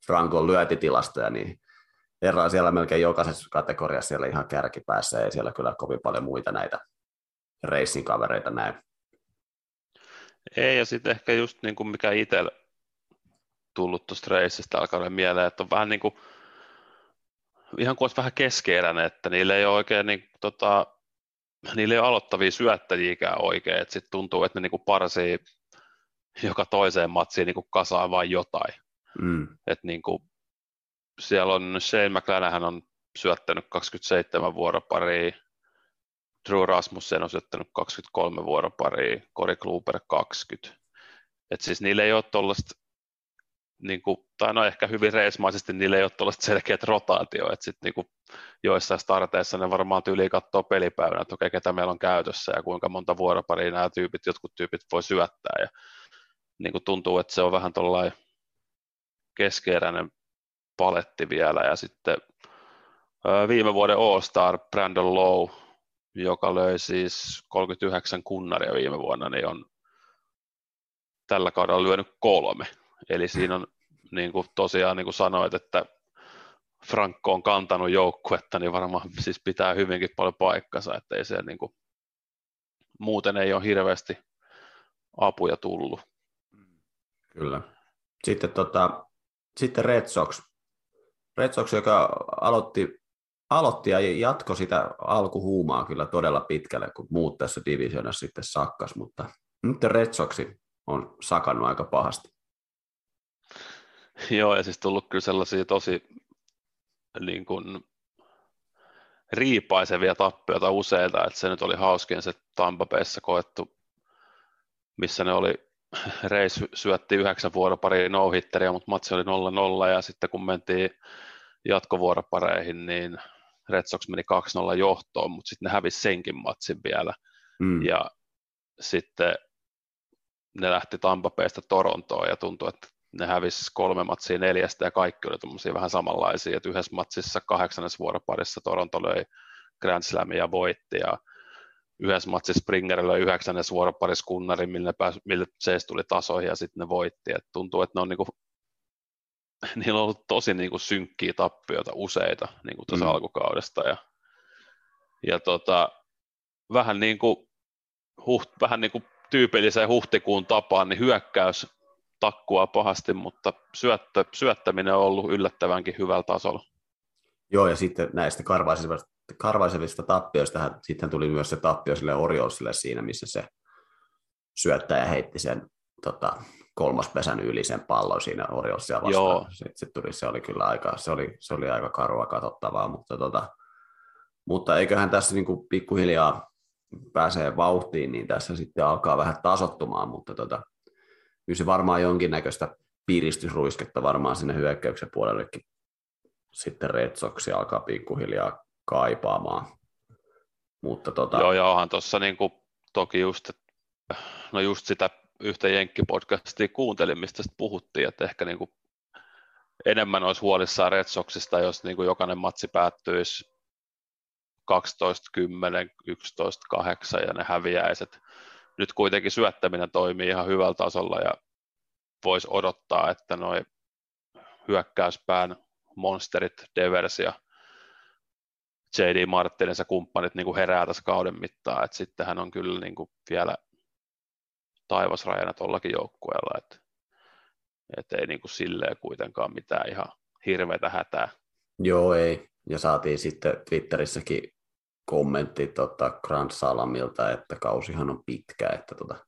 Frankon lyötitilastoja, niin herra on siellä melkein jokaisessa kategoriassa siellä ihan kärkipäässä, ei siellä kyllä kovin paljon muita näitä reissin kavereita näy. Ei, ja sitten ehkä just niin kuin mikä itsellä tullut tuosta reissistä alkaa mieleen, että on vähän niin kuin ihan kuin olisi vähän keskeeräinen, että niillä ei ole oikein niin, tota, niillä ei ole aloittavia syöttäjiäkään oikein, että sitten tuntuu, että ne niin parsii joka toiseen matsiin niin kasaa vain jotain. Mm. Että niin kuin, siellä on Shane McClanahan on syöttänyt 27 vuoroparia, Drew Rasmussen on syöttänyt 23 vuoroparia, Cory Kluber 20. Et siis niillä ei ole tuollaista niin kuin, tai no ehkä hyvin reismaisesti niillä ei ole tuollaista selkeät rotaatio, että sitten niin joissain starteissa ne varmaan tyyliin katsoo pelipäivänä, että okei, ketä meillä on käytössä ja kuinka monta vuoroparia nämä tyypit, jotkut tyypit voi syöttää ja niin kuin tuntuu, että se on vähän tuollainen keskeeräinen paletti vielä ja sitten viime vuoden All-Star Brandon Lowe, joka löi siis 39 kunnaria viime vuonna, niin on tällä kaudella lyönyt kolme Eli siinä on niin kuin tosiaan niin kuin sanoit, että Franco on kantanut joukkuetta, niin varmaan siis pitää hyvinkin paljon paikkansa, että ei se niin kuin, muuten ei ole hirveästi apuja tullut. Kyllä. Sitten, tota, sitten Red Sox. Red Sox, joka aloitti, aloitti ja jatkoi sitä alkuhuumaa kyllä todella pitkälle, kun muut tässä divisionassa sitten sakkas, mutta nyt Red Soxi on sakannut aika pahasti. Joo, ja siis tullut kyllä sellaisia tosi niin kuin, riipaisevia tappioita useita, että se nyt oli hauskin se Tampapeissa koettu, missä ne oli, Reis syötti yhdeksän vuoropariin no mutta matsi oli 0-0, ja sitten kun mentiin jatkovuoropareihin, niin Red Sox meni 2-0 johtoon, mutta sitten ne hävisi senkin matsin vielä, mm. ja sitten ne lähti Tampapeesta Torontoon, ja tuntui, että ne hävisi kolme matsia neljästä ja kaikki oli tuommoisia vähän samanlaisia, että yhdessä matsissa kahdeksannes vuoroparissa Toronto löi Grand Slamin ja voitti ja yhdessä matsissa Springer löi yhdeksännes vuoroparissa kunnari, millä, pääs, millä Chase tuli tasoihin ja sitten ne voitti. Et tuntuu, että ne on niinku, niillä on ollut tosi niinku synkkiä tappioita useita niinku tuossa mm. alkukaudesta ja, ja tota, vähän niin kuin huht, vähän niin kuin tyypilliseen huhtikuun tapaan, niin hyökkäys takkua pahasti, mutta syöttö, syöttäminen on ollut yllättävänkin hyvällä tasolla. Joo, ja sitten näistä karvaisevista, karvaisevista tappioista sitten tuli myös se tappio sille Oriolsille siinä, missä se syöttäjä heitti sen tota, kolmospesän yli sen pallon siinä Oriolsia vastaan. Joo. Sitten se, tuli, se oli kyllä aika, se oli, se oli aika karua katsottavaa, mutta tota, Mutta eiköhän tässä niin kuin pikkuhiljaa pääsee vauhtiin, niin tässä sitten alkaa vähän tasottumaan, mutta tota, kyllä se varmaan jonkinnäköistä piristysruisketta varmaan sinne hyökkäyksen puolellekin sitten Red Sox alkaa pikkuhiljaa kaipaamaan. Mutta tota... Joo, ja onhan tuossa niinku, toki just, no just sitä yhtä Jenkki-podcastia kuuntelin, mistä puhuttiin, että ehkä niinku enemmän olisi huolissaan Red Soxista, jos niinku jokainen matsi päättyisi 12, 10, 11, 8 ja ne häviäiset. Nyt kuitenkin syöttäminen toimii ihan hyvällä tasolla ja voisi odottaa, että noin hyökkäyspään monsterit, Devers ja J.D. Martinin ja kumppanit niin kuin herää tässä kauden mittaan, että sittenhän on kyllä niin kuin vielä taivasrajana tuollakin joukkueella, että, että ei niin kuin silleen kuitenkaan mitään ihan hirveätä hätää. Joo, ei. Ja saatiin sitten Twitterissäkin kommentti tota Grand Salamilta, että kausihan on pitkä, että tota,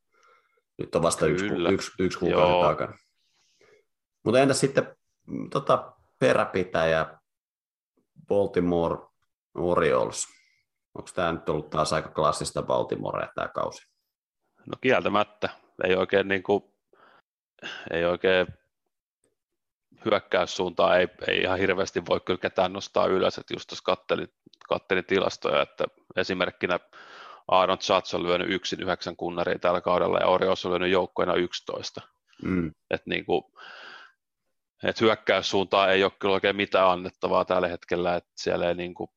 nyt on vasta yksi, yksi, yksi kuukausi Joo. takana. Mutta entäs sitten mm, tota, peräpitäjä Baltimore Orioles? Onko tämä nyt ollut taas aika klassista Baltimorea tämä kausi? No kieltämättä. Ei oikein, niin kuin, ei oikein hyökkäyssuuntaa ei, ei ihan hirveästi voi kyllä ketään nostaa ylös, että just tuossa kattelin, kattelin tilastoja, että esimerkkinä Aaron Judge on lyönyt yksin yhdeksän kunnaria tällä kaudella ja Orioles on lyönyt joukkoina 11. Mm. Että niin kuin, et hyökkäyssuuntaan ei ole kyllä oikein mitään annettavaa tällä hetkellä, että siellä ei niin kuin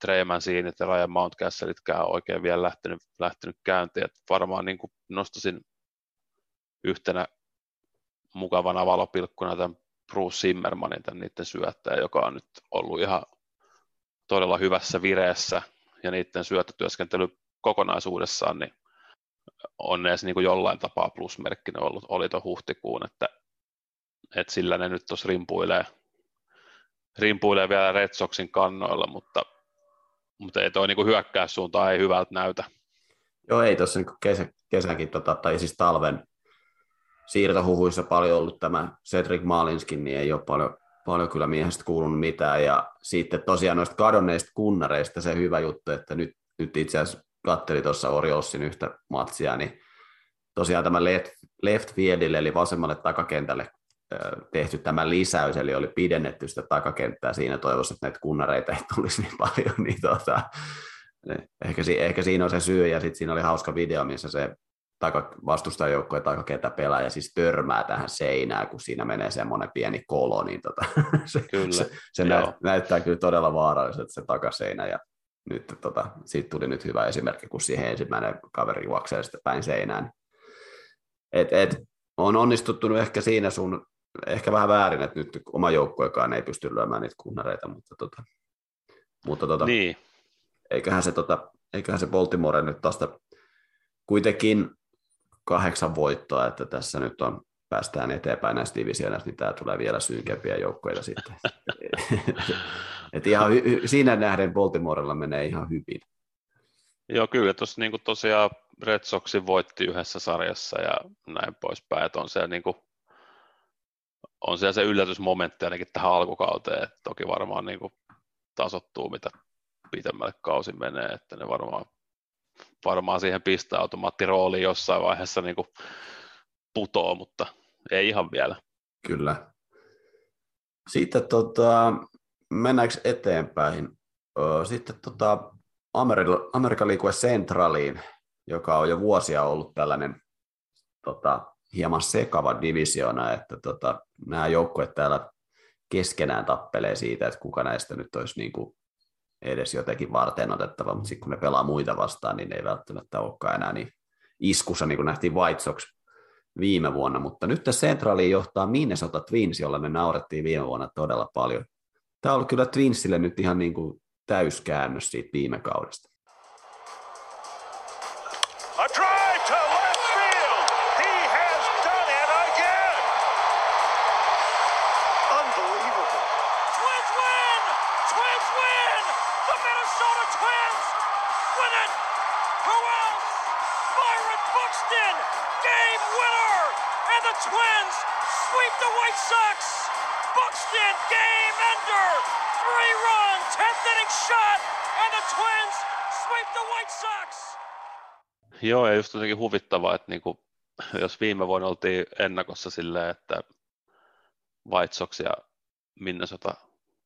Treyman siinä ja Ryan Mountcastleitkään oikein vielä lähtenyt, lähtenyt käyntiin. Et varmaan niin kuin nostasin yhtenä mukavana valopilkkuna tämän Bruce Zimmermanin, tämän niiden syöttäjä, joka on nyt ollut ihan todella hyvässä vireessä ja niiden syöttötyöskentely kokonaisuudessaan, niin on edes niin kuin jollain tapaa plusmerkkinen ollut, oli tuon huhtikuun, että, että sillä ne nyt tuossa rimpuilee, rimpuilee vielä Red Soxin kannoilla, mutta, mutta ei toi niin hyökkäyssuunta ei hyvältä näytä. Joo, ei tuossa niin kesä, kesäkin, tota, tai siis talven siirtohuhuissa paljon ollut tämä Cedric Maalinskin, niin ei ole paljon, paljon kyllä miehestä kuulunut mitään. Ja sitten tosiaan noista kadonneista kunnareista se hyvä juttu, että nyt, nyt itse asiassa katselin tuossa Oriolsin yhtä matsia, niin tosiaan tämä left, left fieldille, eli vasemmalle takakentälle tehty tämä lisäys, eli oli pidennetty sitä takakenttää siinä toivossa, että näitä kunnareita ei tulisi niin paljon, niin tota, ehkä, ehkä siinä on se syy, ja sitten siinä oli hauska video, missä se taka, vastustajajoukkojen takakentä pelaaja siis törmää tähän seinään, kun siinä menee semmoinen pieni kolo, niin tota, se, kyllä, se, se näyt, näyttää kyllä todella vaaralliselta se takaseinä, ja nyt tota, siitä tuli nyt hyvä esimerkki, kun siihen ensimmäinen kaveri juoksee sitten päin seinään. Et, et, on onnistuttu ehkä siinä sun, ehkä vähän väärin, että nyt oma joukkuekaan ei pysty lyömään niitä kunnareita, mutta, tota, mutta tota, niin. eiköhän, se, tota, eiköhän se Baltimore nyt tästä kuitenkin kahdeksan voittoa, että tässä nyt on, päästään eteenpäin näistä divisioonista, niin tämä tulee vielä synkempiä joukkoja sitten. Et ihan hy- siinä nähden Baltimorella menee ihan hyvin. Joo, kyllä tuossa niin tosiaan Red Soxin voitti yhdessä sarjassa ja näin poispäin, että on se, niin kuin, on siellä se yllätysmomentti ainakin tähän alkukauteen, että toki varmaan niin kuin, tasottuu, mitä pitemmälle kausi menee, että ne varmaan varmaan siihen pisteautomaattirooliin jossain vaiheessa niin kuin putoo, mutta ei ihan vielä. Kyllä. Sitten tota, mennäänkö eteenpäin? Sitten tota, Amerikan liikue Centraliin, joka on jo vuosia ollut tällainen tota, hieman sekava divisiona, että tota, nämä joukkueet täällä keskenään tappelee siitä, että kuka näistä nyt olisi niin kuin edes jotenkin varten otettava, mutta sitten kun ne pelaa muita vastaan, niin ne ei välttämättä olekaan enää niin iskussa, niin kuin nähtiin White Sox viime vuonna, mutta nyt Centraliin johtaa Minnesota Twins, jolla me naurettiin viime vuonna todella paljon. Tämä on ollut kyllä Twinsille nyt ihan niin kuin täyskäännös siitä viime kaudesta. Sweep the White Sox! Joo, ja just jotenkin huvittavaa, että niinku, jos viime vuonna oltiin ennakossa silleen, että White Sox ja Minnesota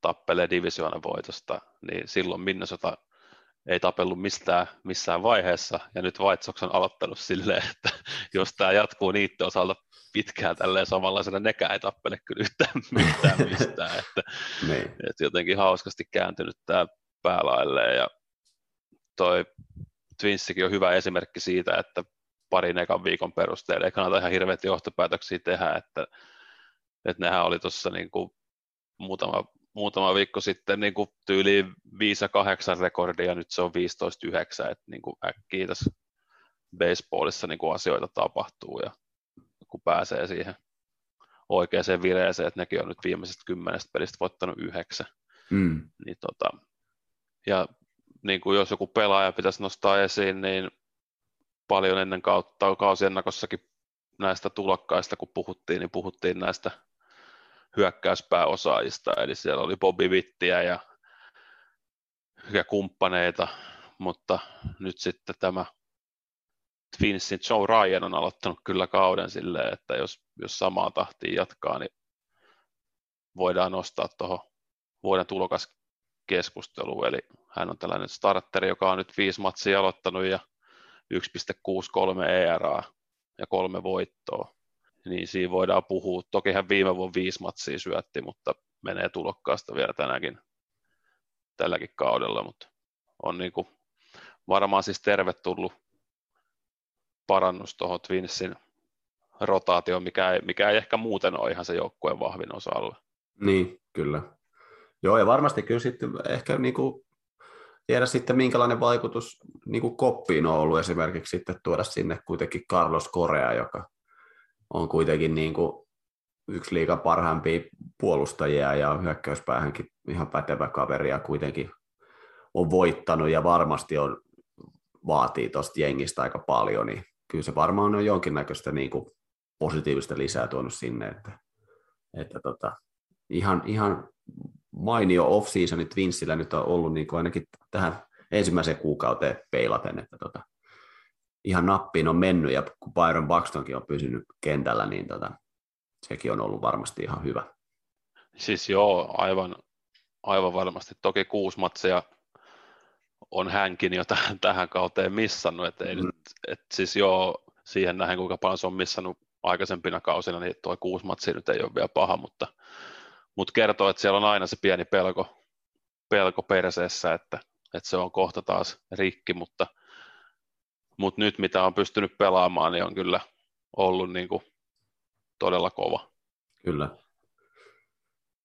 tappelee divisioonan voitosta, niin silloin Minnesota ei tapellut mistään missään vaiheessa, ja nyt White Sox on aloittanut silleen, että jos tämä jatkuu niiden osalta pitkään tälleen samanlaisena, nekään ei tappele kyllä yhtään mitään mistään, että, niin. että jotenkin hauskasti kääntynyt tämä päälailleen, ja toi Twinsikin on hyvä esimerkki siitä, että parin ekan viikon perusteella ei kannata ihan hirveät johtopäätöksiä tehdä, että, että nehän oli tuossa niin kuin muutama muutama viikko sitten niin kuin tyyliin 5 ja 8 rekordia ja nyt se on 15-9, että niin kuin äkkiä tässä baseballissa niin kuin asioita tapahtuu ja kun pääsee siihen oikeaan vireeseen, että nekin on nyt viimeisestä kymmenestä pelistä voittanut yhdeksän. Mm. Niin tota, ja niin kuin jos joku pelaaja pitäisi nostaa esiin, niin paljon ennen kautta kausiennakossakin näistä tulokkaista, kun puhuttiin, niin puhuttiin näistä hyökkäyspääosaajista, eli siellä oli Bobby Wittiä ja, ja kumppaneita, mutta nyt sitten tämä Twinsin Joe Ryan on aloittanut kyllä kauden silleen, että jos, jos samaa tahtia jatkaa, niin voidaan nostaa tuohon vuoden tulokaskeskusteluun, eli hän on tällainen starteri, joka on nyt viisi matsia aloittanut ja 1,63 ERA ja kolme voittoa niin siinä voidaan puhua. Toki hän viime vuonna viisi matsia syötti, mutta menee tulokkaasta vielä tänäkin, tälläkin kaudella, mutta on niin kuin varmaan siis tervetullut parannus tuohon Twinsin rotaatioon, mikä ei, mikä ei ehkä muuten ole ihan se joukkueen vahvin osa-alue. Niin, kyllä. Joo, ja varmasti kyllä sitten ehkä niin kuin tiedä sitten, minkälainen vaikutus niin kuin koppiin on ollut esimerkiksi sitten tuoda sinne kuitenkin Carlos Korea, joka on kuitenkin niin kuin yksi liikan parhaimpia puolustajia ja hyökkäyspäähänkin ihan pätevä kaveri ja kuitenkin on voittanut ja varmasti on, vaatii tuosta jengistä aika paljon, niin kyllä se varmaan on jonkinnäköistä niin kuin positiivista lisää tuonut sinne, että, että tota, ihan, ihan mainio off-seasoni Twinsillä nyt on ollut niin kuin ainakin tähän ensimmäiseen kuukauteen peilaten, että tota, ihan nappiin on mennyt, ja kun Byron Buxtonkin on pysynyt kentällä, niin tota, sekin on ollut varmasti ihan hyvä. Siis joo, aivan, aivan varmasti. Toki kuusi matseja on hänkin jo tähän, tähän kauteen missannut, että ei mm. nyt, et siis joo, siihen nähden kuinka paljon se on missannut aikaisempina kausina, niin tuo kuusi matsia nyt ei ole vielä paha, mutta, mutta kertoo, että siellä on aina se pieni pelko, pelko perseessä, että, että se on kohta taas rikki, mutta – mutta nyt mitä on pystynyt pelaamaan, niin on kyllä ollut niin kuin todella kova. Kyllä.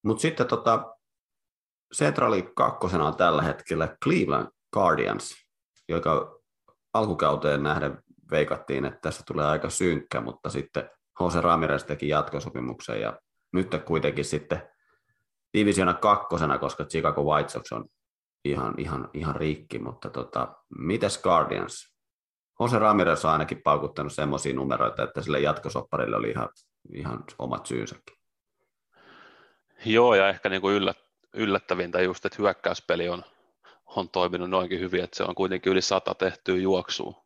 Mutta sitten tota, Centrali kakkosena on tällä hetkellä Cleveland Guardians, joka alkukauteen nähden veikattiin, että tässä tulee aika synkkä, mutta sitten Jose Ramirez teki jatkosopimuksen ja nyt kuitenkin sitten divisiona kakkosena, koska Chicago White Sox on ihan, ihan, ihan rikki, mutta tota, mites Guardians? Jose Ramirez on ainakin paukuttanut semmoisia numeroita, että sille jatkosopparille oli ihan, ihan omat syynsäkin. Joo, ja ehkä niin kuin yllät, yllättävintä just, että hyökkäyspeli on, on toiminut noinkin hyvin, että se on kuitenkin yli sata tehtyä juoksua,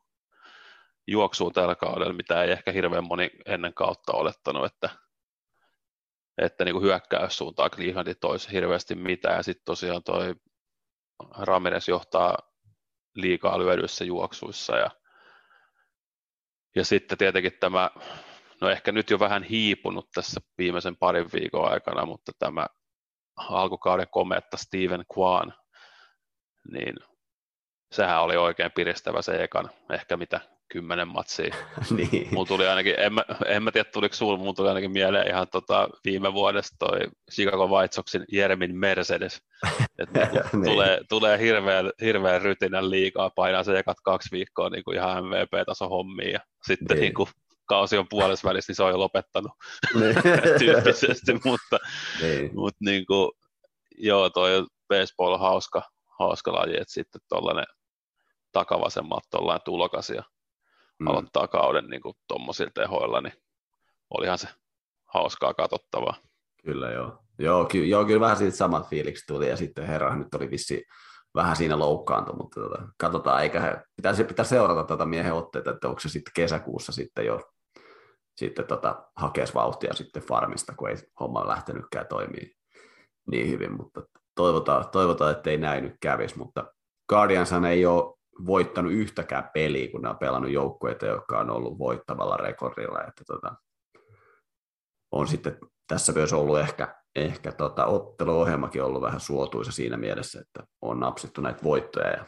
juoksua tällä kaudella, mitä ei ehkä hirveän moni ennen kautta olettanut, että, että niin kuin hyökkäyssuuntaan Clevelandin toisi hirveästi mitään, ja sitten tosiaan toi Ramirez johtaa liikaa lyödyissä juoksuissa, ja ja sitten tietenkin tämä, no ehkä nyt jo vähän hiipunut tässä viimeisen parin viikon aikana, mutta tämä alkukauden kometta Steven Kwan, niin sehän oli oikein piristävä se ekan, ehkä mitä kymmenen matsia. niin. Mulla tuli ainakin, en mä, en mä tiedä tuliko sulla, mulla tuli ainakin mieleen ihan tota, viime vuodesta toi Chicago White Soxin Jeremin Mercedes. että niin. tulee, tulee hirveän, hirveän rytinän liikaa, painaa se ekat kaksi viikkoa niin kuin ihan MVP-taso hommiin ja sitten niin. Niin kuin kausi on puolessa välissä, niin se on jo lopettanut niin. tyyppisesti, mutta, niin. mutta niin kuin, joo, toi baseball on hauska, hauska laji, että sitten tuollainen takavasemmalta tuollainen tulokas ja mm. aloittaa kauden niin tuommoisilla tehoilla, niin olihan se hauskaa katsottavaa. Kyllä joo. Joo, ky- joo, kyllä vähän siitä samat fiiliksi tuli ja sitten herra nyt oli vissi vähän siinä loukkaantui, mutta tota, katsotaan, eikä he, pitäisi, pitää seurata tätä miehen otteita, että onko se sitten kesäkuussa sitten jo sitten tota, hakees vauhtia sitten farmista, kun ei homma lähtenytkään toimii niin hyvin, mutta toivotaan, toivotaan ettei näin nyt kävisi, mutta Guardians ei ole voittanut yhtäkään peliä, kun ne on pelannut joukkueita, jotka on ollut voittavalla rekordilla, että tota, on sitten tässä myös ollut ehkä, ehkä tota, otteluohjelmakin ollut vähän suotuisa siinä mielessä, että on napsittu näitä voittoja ja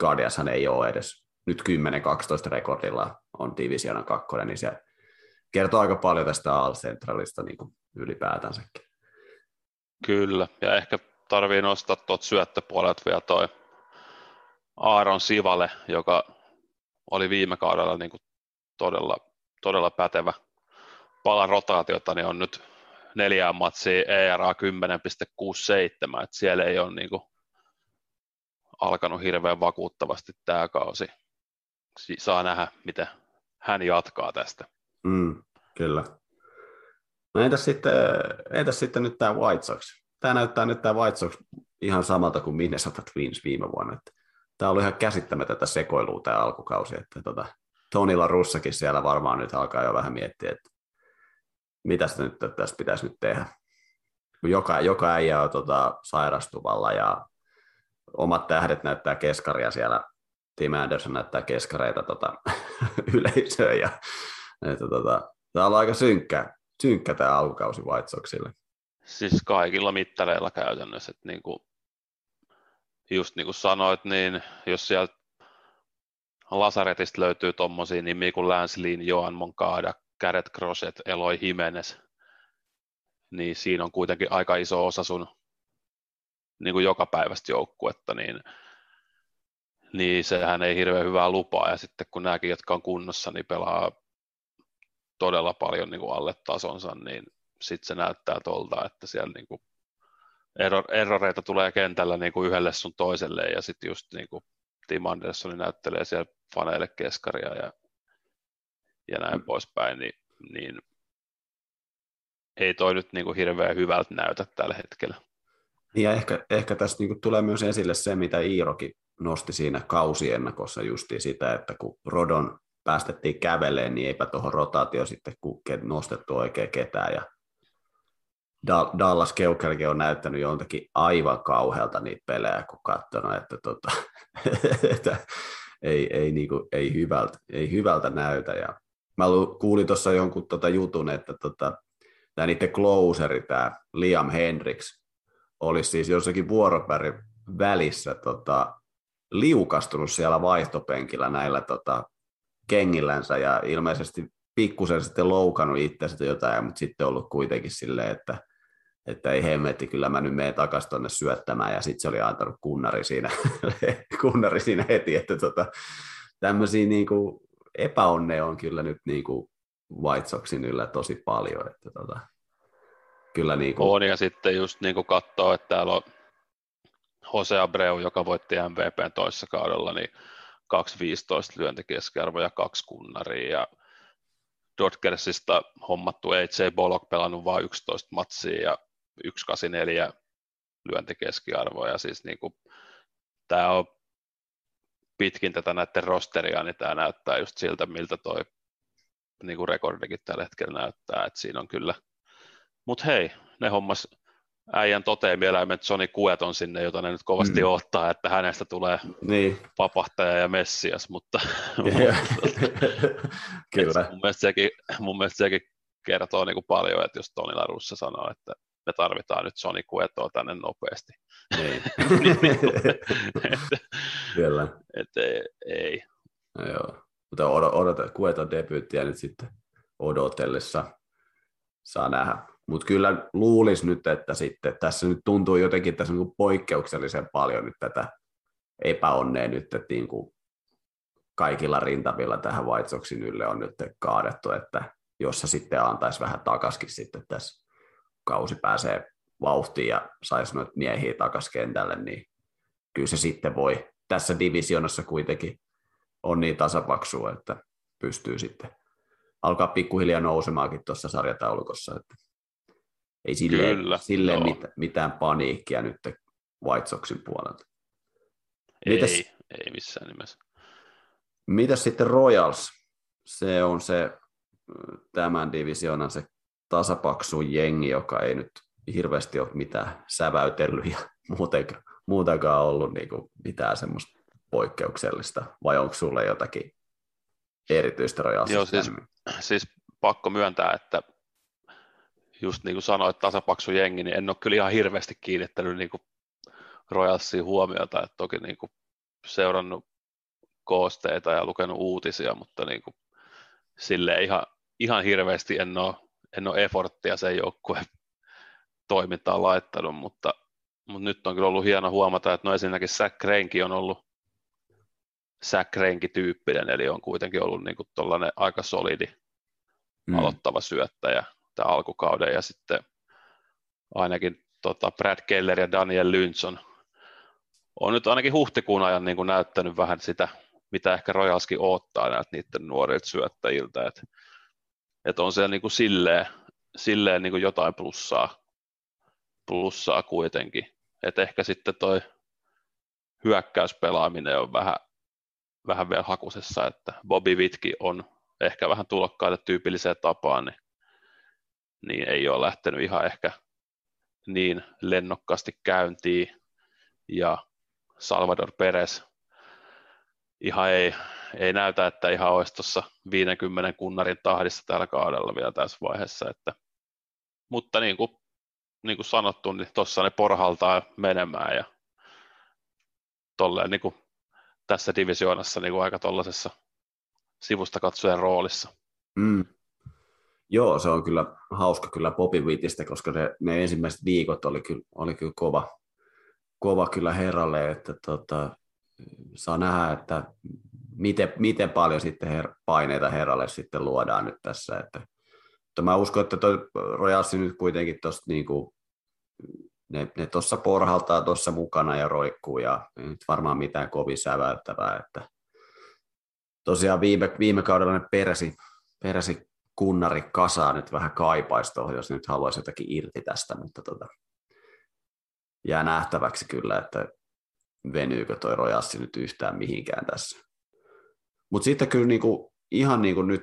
Guardianshan ei ole edes nyt 10-12 rekordilla on divisiona kakkonen, niin se kertoo aika paljon tästä All Centralista niin ylipäätänsäkin. Kyllä, ja ehkä tarvii nostaa tuot syöttöpuolet vielä toi Aaron Sivale, joka oli viime kaudella niin kuin todella, todella pätevä pala rotaatiota, niin on nyt neljään matsiin ERA 10.67, että siellä ei ole niin kuin alkanut hirveän vakuuttavasti tämä kausi. Saa nähdä, miten hän jatkaa tästä. Mm, kyllä. No entäs sitten, entäs sitten nyt tämä White Sox? Tämä näyttää nyt tämä White Sox ihan samalta kuin Minnesota Twins viime vuonna. Että tämä oli ihan käsittämätöntä sekoilua tämä alkukausi. Että tota, Tonilla Russakin siellä varmaan nyt alkaa jo vähän miettiä, että mitä sitä nyt tässä pitäisi nyt tehdä. Joka, joka äijä on tota, sairastuvalla ja omat tähdet näyttää keskaria siellä. Tim Anderson näyttää keskareita tota, yleisöön. Ja, että, tota, tämä on aika synkkä, synkkä tämä alkukausi White Soxille. Siis kaikilla mittareilla käytännössä. Että niin kuin, just niin kuin sanoit, niin jos sieltä Lasaretista löytyy tuommoisia nimiä kuin Lynn, Joan Moncada, Garrett Crosset, Eloy Jimenez, niin siinä on kuitenkin aika iso osa sun niin kuin joka päivästä joukkuetta, niin, niin sehän ei hirveän hyvää lupaa. Ja sitten kun nämäkin, jotka on kunnossa, niin pelaa todella paljon niin kuin alle tasonsa, niin sitten se näyttää tuolta, että siellä niin kuin erroreita tulee kentällä niin kuin yhdelle sun toiselle, ja sitten just niin kuin Tim Anderson näyttelee siellä faneille keskaria ja, ja näin mm. poispäin, niin, niin ei toi nyt niin kuin hirveän hyvältä näytä tällä hetkellä. Ja ehkä, ehkä tässä niin kuin tulee myös esille se, mitä Iirokin nosti siinä kausiennakossa justiin sitä, että kun Rodon päästettiin käveleen, niin eipä tuohon rotaatio sitten nostettu oikein ketään. Ja Dallas Keukerkin on näyttänyt jontakin aivan kauhealta niitä pelejä, kun katsonut, että, tota, että ei, ei, niinku, ei, hyvältä, ei hyvältä näytä. Ja mä kuulin tuossa jonkun tota jutun, että tota, tämä niiden closeri, tämä Liam Hendricks, olisi siis jossakin vuoropärin välissä tota, liukastunut siellä vaihtopenkillä näillä tota, kengillänsä ja ilmeisesti pikkusen sitten loukannut itsestä jotain, mutta sitten ollut kuitenkin silleen, että että ei hemmetti, kyllä mä nyt menen takaisin tuonne syöttämään, ja sitten se oli antanut kunnari siinä, kunnari siinä heti, että tota, tämmöisiä niin kuin epäonneja on kyllä nyt niin kuin White Soxin yllä tosi paljon, että tota, kyllä niin kuin... On, ja sitten just niin kuin katsoo, että täällä on Jose Abreu, joka voitti MVPn toisessa kaudella, niin 2.15 lyöntikeskiarvo ja kaksi kunnaria, ja Dodgersista hommattu AJ Bollock pelannut vain 11 matsia ja 184 lyöntikeskiarvoa ja siis niin kuin, tämä on pitkin tätä näiden rosteria, niin tämä näyttää just siltä, miltä toi niin kuin rekordikin tällä hetkellä näyttää, että siinä on kyllä, mutta hei, ne hommas äijän toteemieläimet Sony Kueton sinne, jota ne nyt kovasti mm. ottaa, että hänestä tulee niin. vapahtaja ja messias, mutta Kyllä. mun, mielestä sekin, mun mielestä sekin kertoo niin kuin paljon, että jos Toni Larussa sanoo, että me tarvitaan nyt Sony Kuetoa tänne nopeasti. Niin. Kyllä. Et, ei. ei. No joo. Mutta odota, Kueton debyyttiä nyt sitten odotellessa saa nähdä. Mutta kyllä luulisi nyt, että sitten tässä nyt tuntuu jotenkin tässä niin poikkeuksellisen paljon nyt tätä epäonnea nyt, että niin kuin kaikilla rintavilla tähän White Soxin ylle on nyt kaadettu, että jos se sitten antaisi vähän takaskin sitten tässä kausi pääsee vauhtiin ja saisi noita miehiä takaisin kentälle, niin kyllä se sitten voi. Tässä divisionassa kuitenkin on niin tasapaksua, että pystyy sitten alkaa pikkuhiljaa nousemaakin tuossa sarjataulukossa. Että ei silleen, Kyllä, silleen mit, mitään paniikkia nyt White Soxin puolelta. Mitäs, ei, ei missään nimessä. Mitäs sitten Royals? Se on se tämän divisioonan se tasapaksu jengi, joka ei nyt hirveästi ole mitään säväytellyt ja muutenkaan, muutenkaan ollut niin kuin mitään semmoista poikkeuksellista, vai onko sulle jotakin erityistä Royalsista? Joo, siis, siis pakko myöntää, että just niin kuin sanoit, tasapaksu jengi, niin en ole kyllä ihan hirveästi kiinnittänyt niin kuin Royalsiin huomiota, että toki niin kuin seurannut koosteita ja lukenut uutisia, mutta niin kuin sille ihan, ihan hirveästi en ole, en ole efforttia sen joukkueen toimintaan laittanut, mutta, mutta nyt on kyllä ollut hieno huomata, että no ensinnäkin Zach Renki on ollut Zach Renki-tyyppinen, eli on kuitenkin ollut niin kuin aika solidi mm. aloittava syöttäjä tämän alkukauden, ja sitten ainakin tota Brad Keller ja Daniel Lynch on, on nyt ainakin huhtikuun ajan niin kuin näyttänyt vähän sitä, mitä ehkä Royalskin odottaa näiltä niiden nuorilta syöttäjiltä, että et on siellä niin kuin silleen, silleen niin kuin jotain plussaa, plussaa kuitenkin, että ehkä sitten toi hyökkäyspelaaminen on vähän, vähän vielä hakusessa, että Bobby Vitki on ehkä vähän tulokkaita tyypilliseen tapaan, niin, niin ei ole lähtenyt ihan ehkä niin lennokkaasti käyntiin, ja Salvador Perez ihan ei, ei näytä, että ihan olisi tuossa 50 kunnarin tahdissa tällä kaudella vielä tässä vaiheessa, että, mutta niin kuin, niin kuin sanottu, niin tuossa ne porhaltaa menemään ja tolleen niin kuin tässä divisioonassa niin kuin aika tuollaisessa sivusta katsojen roolissa. Mm. Joo, se on kyllä hauska kyllä Wittistä, koska ne, ne ensimmäiset viikot oli kyllä, oli kyllä kova, kova kyllä herralle, että tota, saa nähdä, että miten, miten paljon sitten her, paineita herralle sitten luodaan nyt tässä. Että, mutta mä uskon, että toi Rojalsi nyt kuitenkin tuossa niinku, ne, ne tuossa porhaltaa tuossa mukana ja roikkuu ja ei nyt varmaan mitään kovin säväyttävää. Että tosiaan viime, viime kaudella ne peräsi, peräsi kunnari kasaa nyt vähän kaipaisi jos nyt haluaisi jotakin irti tästä, mutta tota, jää nähtäväksi kyllä, että venyykö toi rojassi nyt yhtään mihinkään tässä. Mutta sitten kyllä niinku, ihan niinku nyt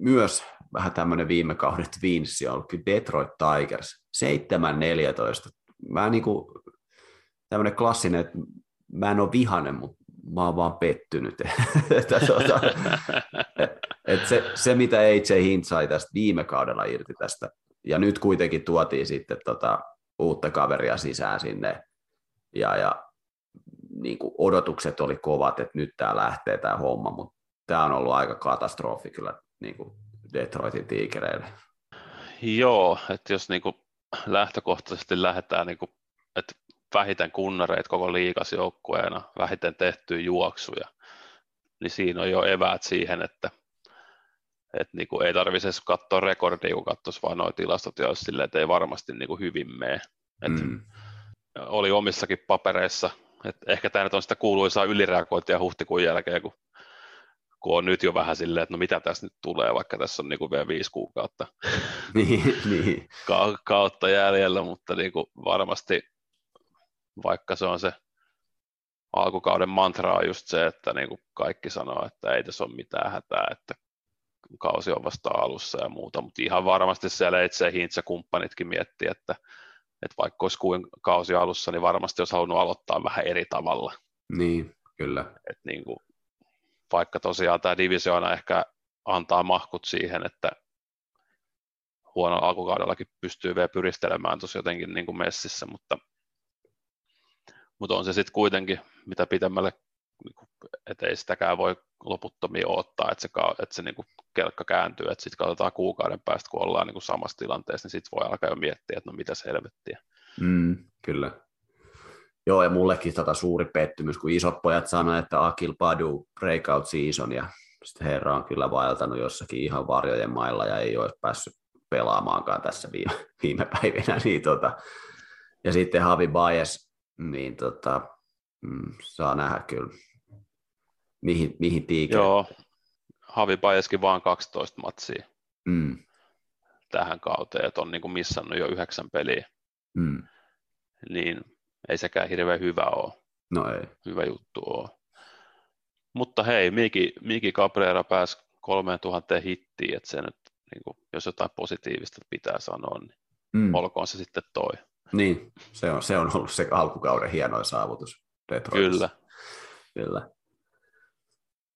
myös vähän tämmöinen viime kauden Twinssi on ollut kyllä Detroit Tigers 7-14. Mä niinku, tämmöinen klassinen, että mä en ole vihanen, mutta mä oon vaan pettynyt. että, tuota, et se, se, mitä AJ Hint sai tästä viime kaudella irti tästä, ja nyt kuitenkin tuotiin sitten tota, uutta kaveria sisään sinne, ja, ja niin kuin odotukset oli kovat, että nyt tämä lähtee tämä homma, mutta tämä on ollut aika katastrofi kyllä niin kuin Detroitin tiikereille. Joo, että jos niin kuin lähtökohtaisesti lähdetään, niin kuin, että vähiten kunnareita koko liikas joukkueena, vähiten tehtyä juoksuja, niin siinä on jo eväät siihen, että, että niin kuin ei tarvitse edes katsoa rekordia, kun katsoisi vain nuo tilastot, ja silleen, että ei varmasti niin kuin hyvin mene. Mm oli omissakin papereissa. Et ehkä tämä nyt on sitä kuuluisaa ylireagointia huhtikuun jälkeen, kun, kun on nyt jo vähän silleen, että no mitä tässä nyt tulee, vaikka tässä on niinku vielä viisi kuukautta niin, niin. Ka- kautta jäljellä, mutta niinku varmasti vaikka se on se alkukauden mantra on just se, että niin kuin kaikki sanoo, että ei tässä ole mitään hätää, että kausi on vasta alussa ja muuta, mutta ihan varmasti siellä itse Hintz ja kumppanitkin miettii, että että vaikka olisi kuin kausi alussa, niin varmasti olisi halunnut aloittaa vähän eri tavalla. Niin, kyllä. Et niin kuin, vaikka tosiaan tämä divisioona ehkä antaa mahkut siihen, että huono alkukaudellakin pystyy vielä pyristelemään tuossa jotenkin niin kuin messissä, mutta, mutta on se sitten kuitenkin, mitä pitemmälle, niin että ei sitäkään voi loputtomia odottaa, että se, että se niin kuin kelkka kääntyy, että sitten katsotaan kuukauden päästä, kun ollaan niin kuin samassa tilanteessa, niin sitten voi alkaa jo miettiä, että no mitä helvettiä. Mm, kyllä. Joo, ja mullekin tota suuri pettymys, kun isot pojat sanoivat, että Akil Padu breakout season, ja sitten herra on kyllä vaeltanut jossakin ihan varjojen mailla ja ei ole päässyt pelaamaankaan tässä viime, viime päivinä. Niin tota, ja sitten Havi Baez, niin tota, mm, saa nähdä kyllä, mihin, mihin tiikeri. Joo, Havi Baezkin vaan 12 matsia mm. tähän kauteen, että on niin kuin missannut jo yhdeksän peliä. Mm. Niin ei sekään hirveän hyvä ole. No ei. Hyvä juttu on. Mutta hei, Miki, Miki Cabrera pääsi 3000 hittiin, että se nyt, niin kuin, jos jotain positiivista pitää sanoa, niin mm. olkoon se sitten toi. Niin, se on, se on ollut se alkukauden hienoin saavutus Detroitissa. Kyllä. Kyllä.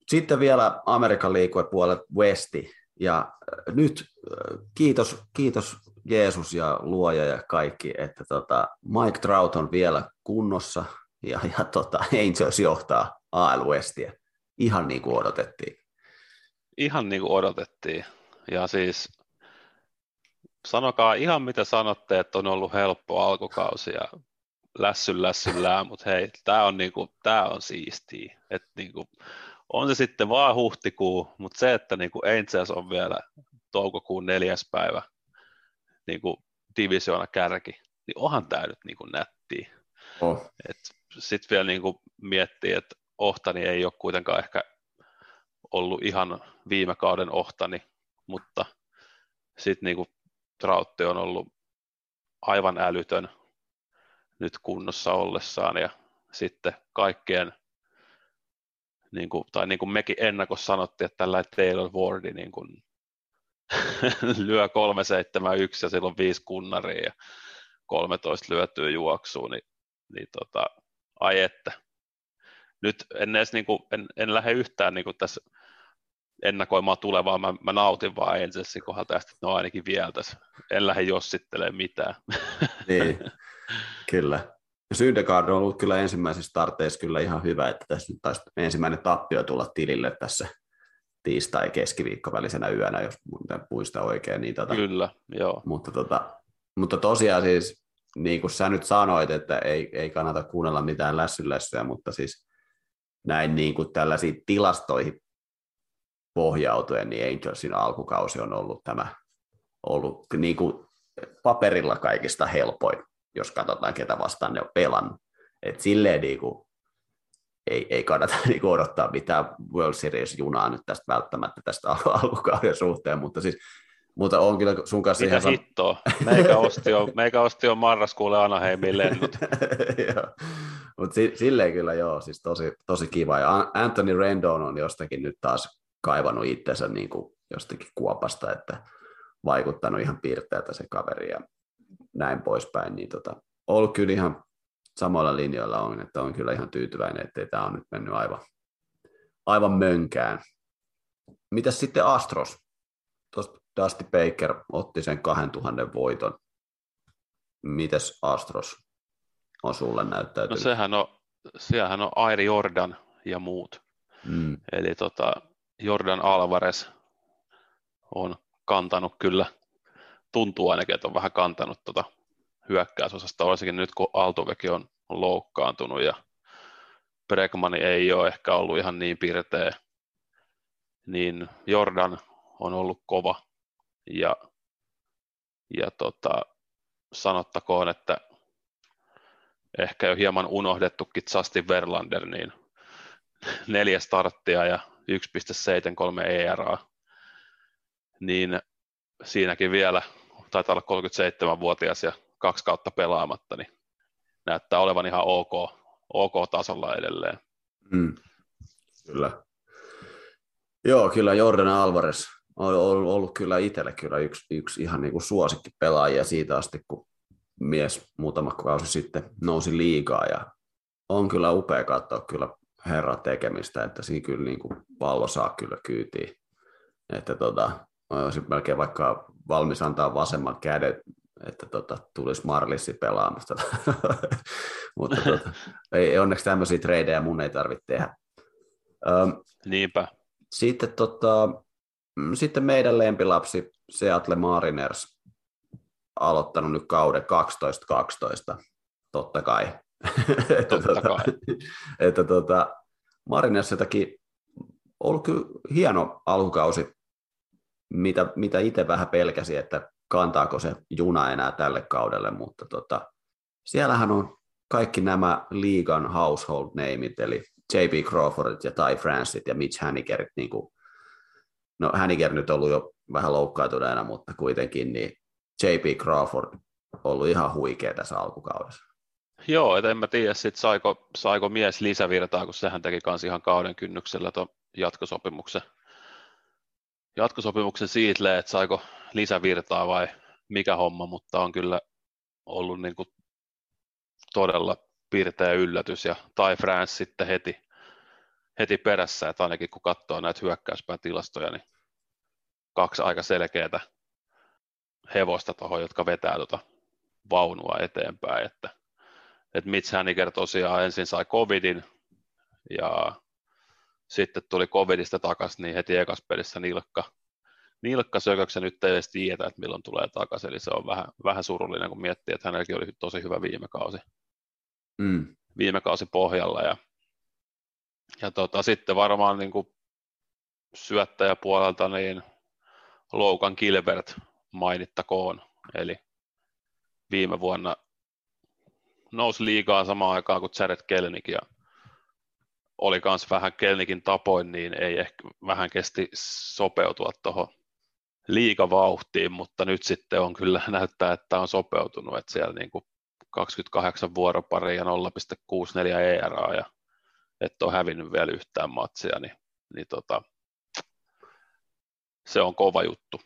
Sitten vielä Amerikan puolet Westi. Ja äh, nyt äh, kiitos, kiitos Jeesus ja luoja ja kaikki, että tota, Mike Trout on vielä kunnossa ja, ja tota, Angels johtaa AL Westia. Ihan niin kuin odotettiin. Ihan niin kuin odotettiin. Ja siis sanokaa ihan mitä sanotte, että on ollut helppo alkukausi ja lässyn lässyllään, mutta hei, tämä on, niinku, tää on siistiä. Et niinku, on se sitten vaan huhtikuu, mutta se, että niinku Angels on vielä toukokuun neljäs päivä niinku divisioona kärki, niin onhan tämä nyt niinku nättiä. Oh. Sitten vielä niinku miettii, että Ohtani ei ole kuitenkaan ehkä ollut ihan viime kauden Ohtani, mutta sitten niinku Trautti on ollut aivan älytön nyt kunnossa ollessaan ja sitten kaikkien, niin kuin, tai niin kuin mekin ennakossa sanottiin, että tällä Taylor Wardi niin kuin, lyö 371 ja silloin viisi kunnaria ja 13 lyötyä juoksuun, niin, niin tota, ai että. Nyt en edes niin kuin, en, en lähde yhtään niin kuin tässä ennakoimaan tulevaa, mä, mä nautin vaan Angelsin kohdalta tästä, että ne on ainakin vielä tässä. En lähde jossittelemaan mitään. Niin, kyllä. Syndergaard on ollut kyllä ensimmäisessä starteissa kyllä ihan hyvä, että tässä nyt taisi ensimmäinen tappio tulla tilille tässä tiistai keskiviikko välisenä yönä, jos muista oikein. Niin tota, kyllä, joo. Mutta, tota, mutta tosiaan siis, niin kuin sä nyt sanoit, että ei, ei kannata kuunnella mitään lässylässyä, mutta siis näin niin kuin tällaisiin tilastoihin pohjautuen, niin Angelsin alkukausi on ollut tämä ollut niin kuin paperilla kaikista helpoin, jos katsotaan, ketä vastaan ne on pelannut. Et silleen niin kuin, ei, ei kannata niin kuin odottaa mitään World Series-junaa nyt tästä välttämättä tästä alkukauden suhteen, mutta siis mutta on kyllä sun kanssa Mitä ihan... hittoa? Meikä osti jo, meikä osti jo marraskuulle Anaheimiin lennot. Mutta si, silleen kyllä joo, siis tosi, tosi kiva. Ja Anthony Rendon on jostakin nyt taas kaivannut itsensä niin kuin jostakin kuopasta, että vaikuttanut ihan piirteeltä se kaveri ja näin poispäin, niin tota, ollut kyllä ihan samoilla linjoilla on, että on kyllä ihan tyytyväinen, että tämä on nyt mennyt aivan, aivan mönkään. Mitäs sitten Astros? Tuosta Dusty Baker otti sen 2000 voiton. Mites Astros on sulle näyttäytynyt? No sehän on, siellähän on Airi Jordan ja muut. Mm. Eli tota, Jordan Alvarez on kantanut kyllä, tuntuu ainakin, että on vähän kantanut tuota hyökkäysosasta, varsinkin nyt kun Altoveki on, on loukkaantunut ja Bregmani ei ole ehkä ollut ihan niin pirteä, niin Jordan on ollut kova. Ja, ja tota, sanottakoon, että ehkä jo hieman unohdettukin Justin Verlander, niin neljä starttia ja 1,73 ERA, niin siinäkin vielä taitaa olla 37-vuotias ja kaksi kautta pelaamatta, niin näyttää olevan ihan ok, ok tasolla edelleen. Mm. Kyllä. Joo, kyllä Jordan Alvarez on ollut, kyllä itselle kyllä yksi, yksi ihan niin kuin suosikki pelaajia siitä asti, kun mies muutama kausi sitten nousi liikaa ja on kyllä upea katsoa kyllä herra tekemistä, että siinä kyllä niin kuin pallo saa kyllä kyytiin. Että tota, melkein vaikka valmis antaa vasemman käden, että tota, tulisi Marlissi pelaamasta. Mutta tota, ei, onneksi tämmöisiä treidejä mun ei tarvitse tehdä. Öm, Niinpä. Sitten, tota, mm, sitten meidän lempilapsi Seattle Mariners aloittanut nyt kauden 12-12, totta kai. että, Totta tota, kai. että tota, Marinessa jotakin ollut kyllä hieno alkukausi, mitä, mitä itse vähän pelkäsi, että kantaako se juna enää tälle kaudelle, mutta tota, siellähän on kaikki nämä liigan household nameit, eli J.P. Crawfordit ja Ty Francit ja Mitch Hanigerit, niin kuin, no Haniger nyt ollut jo vähän loukkaantuneena, mutta kuitenkin niin J.P. Crawford ollut ihan huikea tässä alkukaudessa. Joo, et en mä tiedä sit saiko, saiko mies lisävirtaa, kun sehän teki kans ihan kauden kynnyksellä tuon jatkosopimuksen, jatkosopimuksen siitä, että saiko lisävirtaa vai mikä homma, mutta on kyllä ollut niin kuin todella pirteä yllätys ja Tai France sitten heti, heti perässä, että ainakin kun katsoo näitä hyökkäyspäätilastoja, niin kaksi aika selkeää hevosta tuohon, jotka vetää tuota vaunua eteenpäin, että, että Mitch Haniger tosiaan ensin sai covidin ja sitten tuli covidista takaisin, niin heti ekas pelissä nilkka, nilkka sököksen nyt ei edes tiedä, että milloin tulee takaisin, eli se on vähän, vähän surullinen, kun miettii, että hänelläkin oli tosi hyvä viime kausi, mm. viime kausi pohjalla, ja, ja tota, sitten varmaan niin kuin syöttäjäpuolelta niin Loukan Kilbert mainittakoon, eli viime vuonna nousi liikaa samaan aikaan kuin Jared Kelnick ja oli myös vähän Kelnikin tapoin, niin ei ehkä vähän kesti sopeutua tuohon liikavauhtiin, mutta nyt sitten on kyllä näyttää, että on sopeutunut, että siellä niin kuin 28 vuoroparia ja 0,64 ERA ja että on hävinnyt vielä yhtään matsia, niin, niin tota, se on kova juttu.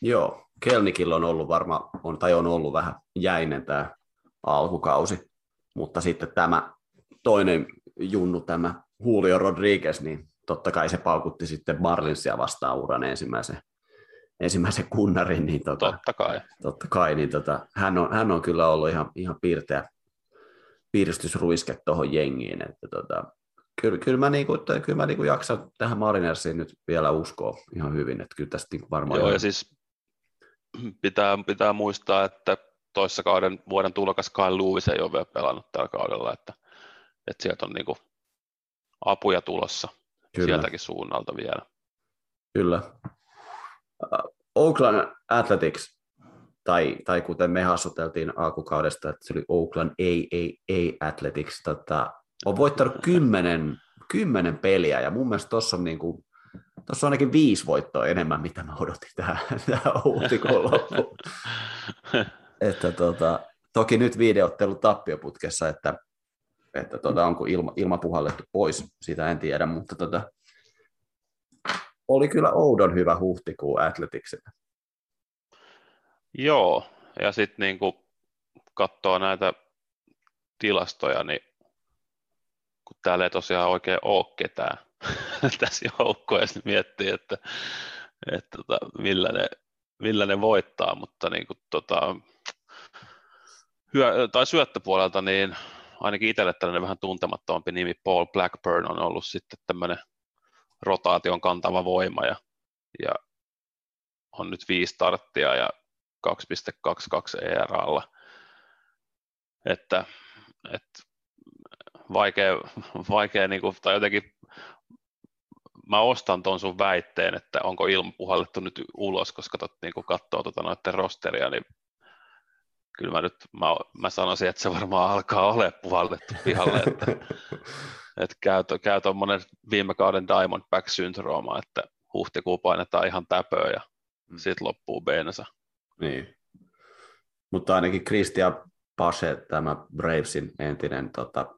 Joo, Kelnikillä on ollut varma, on, tai on ollut vähän jäinen tämä alkukausi, mutta sitten tämä toinen junnu, tämä Julio Rodriguez, niin totta kai se paukutti sitten Marlinsia vastaan uran ensimmäisen, ensimmäisen kunnarin. Niin tota, totta kai. Totta kai, niin tota, hän, on, hän on kyllä ollut ihan, ihan piirteä piiristysruiske tuohon jengiin. Että tota, kyllä, kyllä mä, niinku, kyllä mä niinku jaksan tähän Marinersiin nyt vielä uskoa ihan hyvin, että kyllä tästä niinku varmaan... Joo, ihan... ja siis pitää, pitää muistaa, että toissa kauden vuoden tulokas Kyle Lewis ei ole vielä pelannut tällä kaudella, että, että sieltä on niinku apuja tulossa Kyllä. sieltäkin suunnalta vielä. Kyllä. Oakland Athletics, tai, tai kuten me hassuteltiin alkukaudesta, että se oli Oakland AAA Athletics, tota, on voittanut kymmenen, kymmenen peliä, ja mun mielestä tuossa on, niinku, tossa on ainakin viisi voittoa enemmän, mitä mä odotin tähän, tähän loppuun. että tota, toki nyt videottelu tappioputkessa, että että tuota, onko ilma, ilma puhallettu pois, sitä en tiedä, mutta tuota, oli kyllä oudon hyvä huhtikuu Athleticsille. Joo, ja sitten niin kun katsoo näitä tilastoja, niin kun täällä ei tosiaan oikein ole ketään tässä joukkueessa, niin miettii, että, että tota, millä, ne, millä ne voittaa, mutta niin kun, tota, hyö, tai syöttöpuolelta, niin ainakin itselle tällainen vähän tuntemattomampi nimi Paul Blackburn on ollut sitten tämmöinen rotaation kantava voima ja, ja on nyt viisi starttia ja 2.22 ERAlla. Että, että vaikea, vaikea niin kuin, tai jotenkin mä ostan tuon sun väitteen, että onko ilma puhallettu nyt ulos, koska tot, niin kun katsoo tuota noiden rosteria, niin kyllä mä nyt mä, mä sanoisin, että se varmaan alkaa ole puhallettu pihalle, että, että käy, käy tuommoinen viime kauden Diamondback-syndrooma, että huhtikuu painetaan ihan täpöä ja mm. sitten loppuu bensa. Niin. Mutta ainakin Christian Pase, tämä Bravesin entinen tota,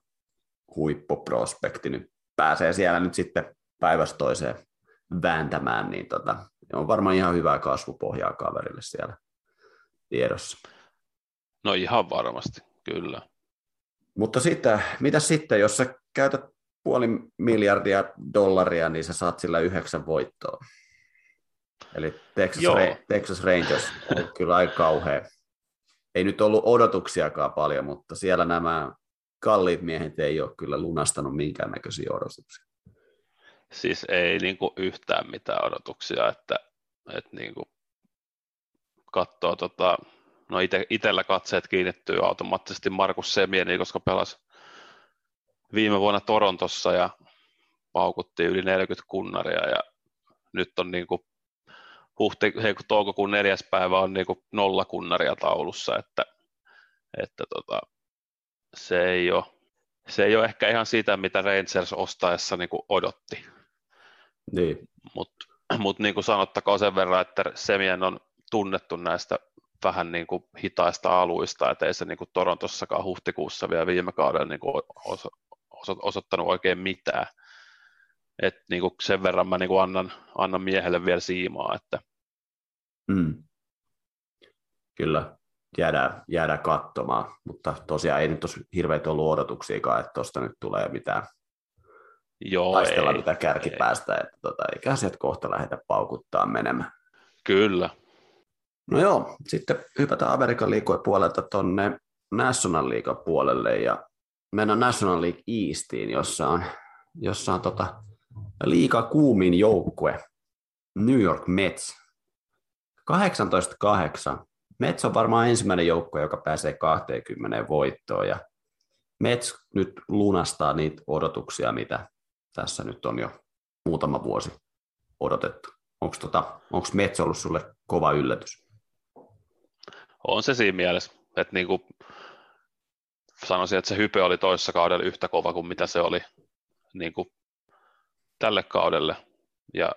huippuprospekti, niin pääsee siellä nyt sitten päivästä toiseen vääntämään, niin tota, on varmaan ihan hyvää kasvupohjaa kaverille siellä tiedossa. No ihan varmasti, kyllä. Mutta sitten, mitä sitten, jos sä käytät puoli miljardia dollaria, niin sä saat sillä yhdeksän voittoa. Eli Texas, Ra- Texas Rangers on kyllä aika kauhea. Ei nyt ollut odotuksiakaan paljon, mutta siellä nämä kalliit miehet ei ole kyllä lunastanut minkäännäköisiä odotuksia. Siis ei niin kuin yhtään mitään odotuksia, että, että niin kuin katsoo tota, no ite, itellä katseet kiinnittyy automaattisesti Markus Semieni, koska pelasi viime vuonna Torontossa ja paukutti yli 40 kunnaria ja nyt on niin kuin huhti, hei, toukokuun neljäs päivä on niin kuin nolla kunnaria taulussa, että, että tota, se, ei ole, se ei ole ehkä ihan sitä, mitä Rangers ostaessa niin kuin odotti. Niin. Mutta mut niin kuin sanottakoon sen verran, että Semien on tunnettu näistä vähän niin kuin hitaista aluista, että ei se niin kuin Torontossakaan huhtikuussa vielä viime kaudella niin kuin oso, oso, osoittanut oikein mitään. Et niin kuin sen verran mä niin kuin annan, annan miehelle vielä siimaa. Että... Mm. Kyllä, jäädään, jäädään katsomaan, mutta tosiaan ei nyt ole hirveitä ollut odotuksiakaan, että tuosta nyt tulee mitään Joo, taistella ei, mitä kärkipäästä, ei. että tota, eikä sieltä kohta lähdetä paukuttaa menemään. Kyllä. No joo, sitten hypätään Amerikan liikojen puolelta tuonne National League puolelle ja mennään National League Eastiin, jossa on, jossa on tota, liiga kuumin joukkue New York Mets. 18-8. Mets on varmaan ensimmäinen joukkue, joka pääsee 20 voittoon ja Mets nyt lunastaa niitä odotuksia, mitä tässä nyt on jo muutama vuosi odotettu. Onko tota, Mets ollut sulle kova yllätys? On se siinä mielessä, että niin kuin sanoisin, että se hype oli toissa kaudella yhtä kova kuin mitä se oli niin kuin tälle kaudelle. Ja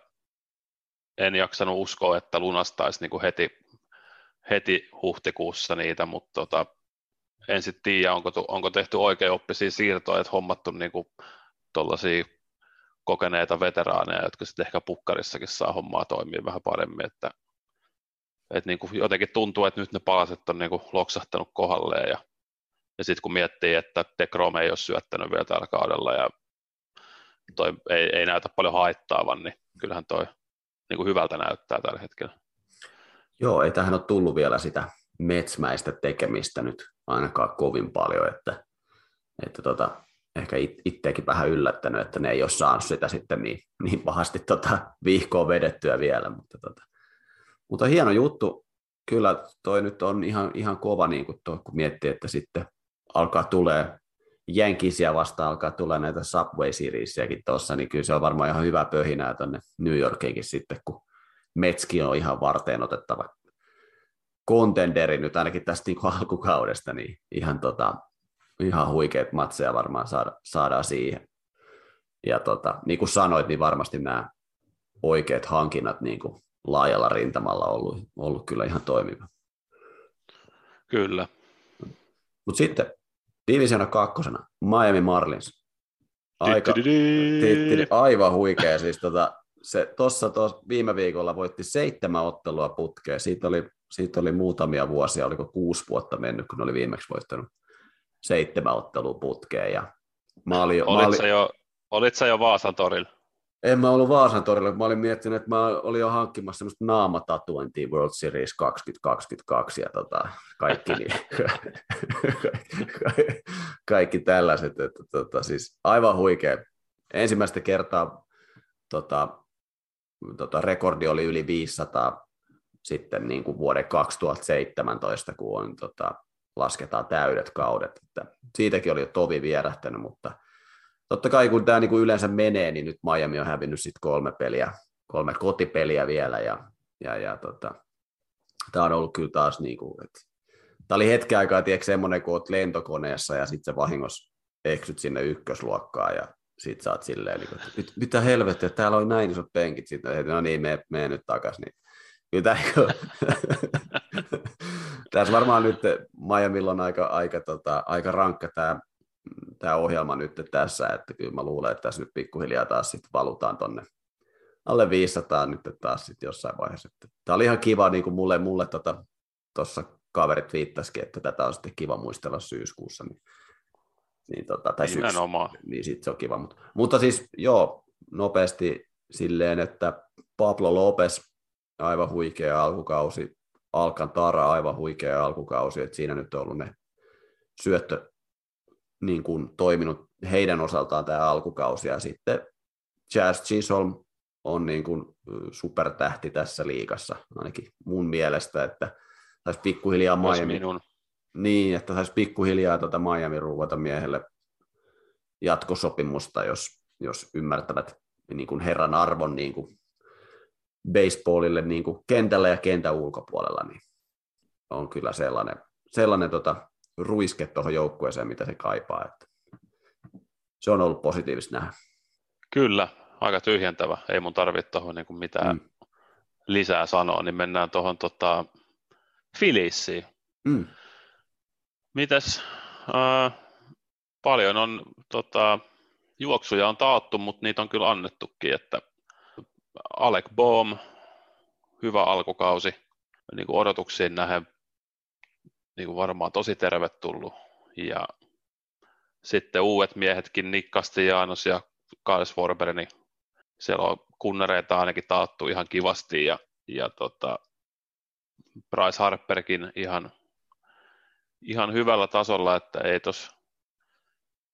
en jaksanut uskoa, että lunastaisi niin kuin heti, heti huhtikuussa niitä, mutta tota, en sitten tiedä, onko, onko tehty oikein oppisia siirtoja, että hommattu niin kuin kokeneita veteraaneja, jotka sitten ehkä pukkarissakin saa hommaa toimia vähän paremmin, että, että niin kuin jotenkin tuntuu, että nyt ne palaset on niin kuin loksahtanut kohdalleen ja, ja sitten kun miettii, että Dekrom ei ole syöttänyt vielä tällä kaudella ja toi ei, ei näytä paljon haittaavan, niin kyllähän toi niin kuin hyvältä näyttää tällä hetkellä. Joo, ei tähän ole tullut vielä sitä metsmäistä tekemistä nyt ainakaan kovin paljon, että, että tota, ehkä itseäkin vähän yllättänyt, että ne ei ole saanut sitä sitten niin, niin pahasti tota vihkoa vedettyä vielä, mutta, tota, mutta hieno juttu, kyllä toi nyt on ihan, ihan kova, niin kuin toi, kun miettii, että sitten alkaa tulee Jänkisiä vastaan alkaa tulla näitä Subway Seriesiäkin tuossa, niin kyllä se on varmaan ihan hyvä pöhinää tuonne New Yorkiinkin sitten, kun Metski on ihan varteen otettava kontenderi nyt ainakin tästä niin alkukaudesta, niin ihan, tota, ihan huikeat matseja varmaan saada, saadaan siihen. Ja tota, niin kuin sanoit, niin varmasti nämä oikeat hankinnat niin kuin laajalla rintamalla ollut, ollut kyllä ihan toimiva. Kyllä. Mutta sitten Divisiona kakkosena, Miami Marlins. Aika, tittiri, aivan huikea. Siis tota, se tuossa viime viikolla voitti seitsemän ottelua putkeen. Siitä oli, siitä oli muutamia vuosia, oliko kuusi vuotta mennyt, kun oli viimeksi voittanut seitsemän ottelua putkeen. Ja mä olin, olitko, mä olin, sä jo, olitko jo Vaasan torilla? En mä ollut Vaasan torilla, mä olin miettinyt, että mä olin jo hankkimassa semmoista naamatatuointia World Series 2022 ja tota, kaikki, niin, kaikki tällaiset, että tota, siis aivan huikea. Ensimmäistä kertaa tota, tota, rekordi oli yli 500 sitten niin kuin vuoden 2017, kun on, tota, lasketaan täydet kaudet. Että siitäkin oli jo tovi vierähtänyt, mutta totta kai kun tämä niinku yleensä menee, niin nyt Miami on hävinnyt sitten kolme peliä, kolme kotipeliä vielä ja, ja, ja tota, tämä on ollut kyllä taas niin kuin, tämä oli hetken aikaa, tiedätkö, semmoinen, kun olet lentokoneessa ja sitten se vahingossa eksyt sinne ykkösluokkaan ja sit sä oot silleen, niin kuin, että mit, mitä helvettiä, täällä on näin isot penkit, sitten no niin, mene, mene nyt takaisin. Niin, kyllä tämä, niinku- tässä varmaan nyt Miamilla on aika, aika, tota, aika rankka tämä tämä ohjelma nyt tässä, että kyllä mä luulen, että tässä nyt pikkuhiljaa taas sitten valutaan tonne alle 500 nyt taas sitten jossain vaiheessa. Tämä oli ihan kiva, niin kuin mulle, mulle tuossa tota, kaverit viittasikin, että tätä on sitten kiva muistella syyskuussa, niin, niin, tota, tai syks, niin sitten se on kiva. Mutta, mutta siis joo, nopeasti silleen, että Pablo Lopez, aivan huikea alkukausi, Alcantara aivan huikea alkukausi, että siinä nyt on ollut ne syöttö, niin kuin toiminut heidän osaltaan tämä alkukausi. Ja sitten Jazz Chisholm on niin kuin supertähti tässä liigassa, ainakin mun mielestä, että saisi pikkuhiljaa Miami, minun. Niin, että saisi pikkuhiljaa tuota Miami ruuvata miehelle jatkosopimusta, jos, jos ymmärtävät niin kuin herran arvon niin kuin baseballille niin kuin kentällä ja kentän ulkopuolella, niin on kyllä sellainen, sellainen tota, ruiske tuohon joukkueeseen, mitä se kaipaa. Että se on ollut positiivista nähdä. Kyllä, aika tyhjentävä. Ei mun tarvitse tuohon niin mitään mm. lisää sanoa, niin mennään tuohon tota, Philliesiin. Mm. Mites, äh, paljon on tota, juoksuja on taattu, mutta niitä on kyllä annettukin, että Alec Bohm, hyvä alkukausi, niin kuin odotuksiin nähden niin kuin varmaan tosi tervetullut. Ja sitten uudet miehetkin, Nick Castellanos ja Kyle Swarber, niin siellä on kunnereita ainakin taattu ihan kivasti ja, ja tota, Bryce Harperkin ihan, ihan hyvällä tasolla, että ei tos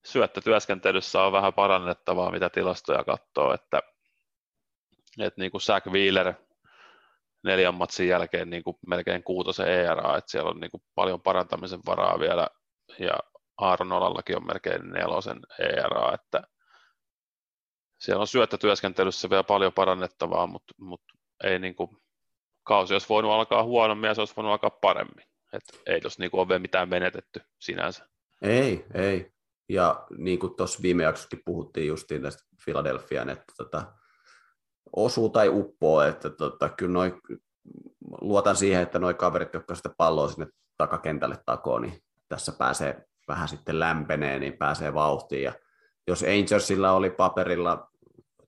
syöttötyöskentelyssä on vähän parannettavaa, mitä tilastoja katsoo, että, että niin kuin Zach Wheeler neljän matsin jälkeen niin kuin melkein kuutosen ERA, että siellä on niin kuin paljon parantamisen varaa vielä, ja Aaron Olallakin on melkein nelosen ERA, että siellä on syöttötyöskentelyssä vielä paljon parannettavaa, mutta, mutta ei niin kuin, kausi olisi voinut alkaa huonommin ja se olisi voinut alkaa paremmin. Et ei tuossa niin ole vielä mitään menetetty sinänsä. Ei, ei. Ja niin kuin tuossa viime jaksossakin puhuttiin justiin tästä Philadelphian, että tota, osuu tai uppoo, että tota, kyllä noi, luotan siihen, että nuo kaverit, jotka sitä palloa sinne takakentälle takoo, niin tässä pääsee vähän sitten lämpenee, niin pääsee vauhtiin. Ja jos Angersilla oli paperilla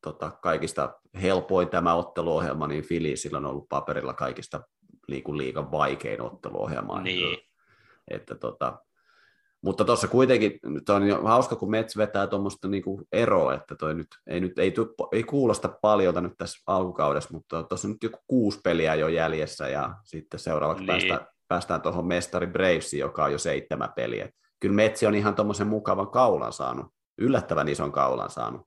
tota, kaikista helpoin tämä otteluohjelma, niin Philliesillä on ollut paperilla kaikista liikun liikan vaikein otteluohjelma. Niin. Että, tota, mutta tuossa kuitenkin nyt on hauska, kun Mets vetää tuommoista niinku eroa, että toi nyt ei, nyt, ei, ei kuulosta paljon nyt tässä alkukaudessa, mutta tuossa on nyt joku kuusi peliä jo jäljessä ja sitten seuraavaksi niin. päästään, päästään tuohon mestari Bravesiin, joka on jo seitsemän peliä. Kyllä Metsi on ihan tuommoisen mukavan kaulan saanut, yllättävän ison kaulan saanut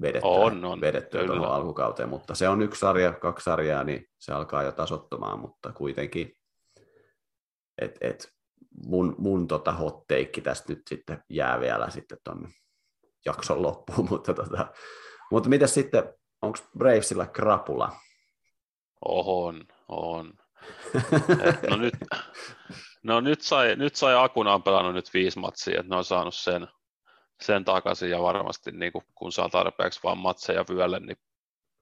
vedettyä, on, on, vedettyä tuohon alkukauteen, mutta se on yksi sarja, kaksi sarjaa, niin se alkaa jo tasottumaan, mutta kuitenkin et, et, mun, mun tota hotteikki tästä nyt sitten jää vielä sitten tuonne jakson loppuun, mutta, tota, mutta mitä sitten, onko Bravesilla krapula? On, on. No nyt, no nyt sai, nyt sai Akuna on pelannut nyt viisi matsia, että ne on saanut sen, sen takaisin ja varmasti niin kun, kun saa tarpeeksi vaan matseja vyölle, niin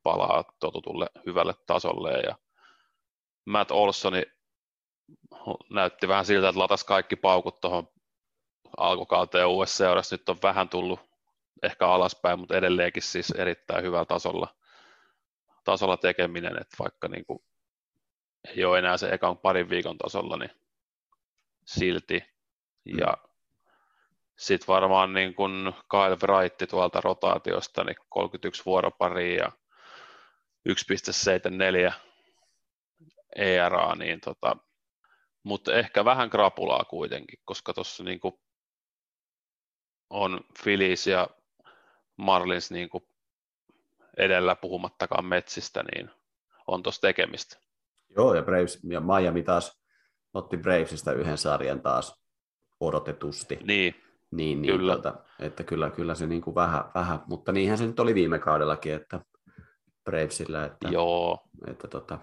palaa totutulle hyvälle tasolle ja Matt Olsoni näytti vähän siltä, että latas kaikki paukut tuohon alkukauteen uudessa seurassa. Nyt on vähän tullut ehkä alaspäin, mutta edelleenkin siis erittäin hyvällä tasolla, tasolla tekeminen, että vaikka niin kuin ei ole enää se ekan parin viikon tasolla, niin silti. Mm. Ja sitten varmaan niin kuin Kyle Wright tuolta rotaatiosta, niin 31 vuoropari ja 1,74 ERA, niin tota, mutta ehkä vähän krapulaa kuitenkin, koska tuossa niin on Phillies ja Marlins niin edellä puhumattakaan metsistä, niin on tuossa tekemistä. Joo, ja, Braves, ja Miami taas otti Bravesista yhden sarjan taas odotetusti. Niin, niin, niin kyllä. Tuota, että kyllä, kyllä se niin kuin vähän, vähän, mutta niinhän se nyt oli viime kaudellakin, että Bravesillä, että, Joo. että tota,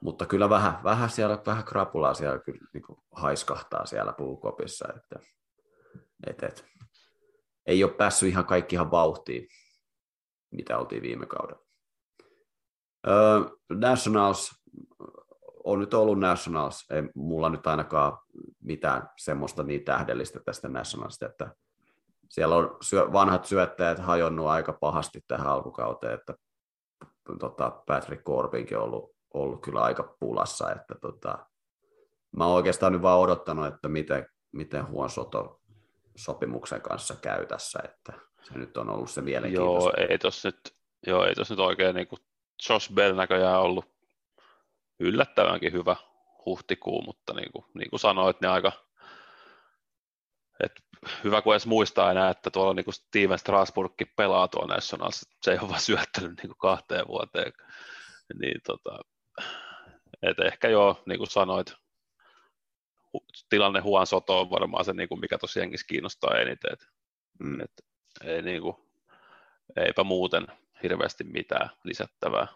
mutta kyllä vähän, vähän siellä, vähän krapulaa siellä kyllä niin kuin haiskahtaa siellä puukopissa, että et, et, ei ole päässyt ihan kaikki ihan vauhtiin, mitä oltiin viime kaudella. Öö, Nationals on nyt ollut Nationals, ei mulla nyt ainakaan mitään semmoista niin tähdellistä tästä Nationalista, että siellä on syö, vanhat syöttäjät hajonnut aika pahasti tähän alkukauteen, että tota, Patrick Corbinkin on ollut, ollut kyllä aika pulassa, että tota, mä oon oikeastaan nyt vaan odottanut, että miten, miten Huon Soto sopimuksen kanssa käy tässä, että se nyt on ollut se mielenkiintoista. Joo, ei tos nyt, joo, ei tos nyt oikein niin kuin Josh Bell näköjään ollut yllättävänkin hyvä huhtikuu, mutta niin kuin, niin kuin sanoit, niin aika et hyvä kun edes muistaa enää, että tuolla niin kuin Steven Strasburgkin pelaa tuolla Nationals, se ei ole vaan syöttänyt niin kuin kahteen vuoteen. Niin, tota, et ehkä joo, niin kuin sanoit, tilanne Huan Soto on varmaan se, niin kuin mikä tosiaan jengissä kiinnostaa eniten. Et, mm. et, ei, niin kuin, eipä muuten hirveästi mitään lisättävää.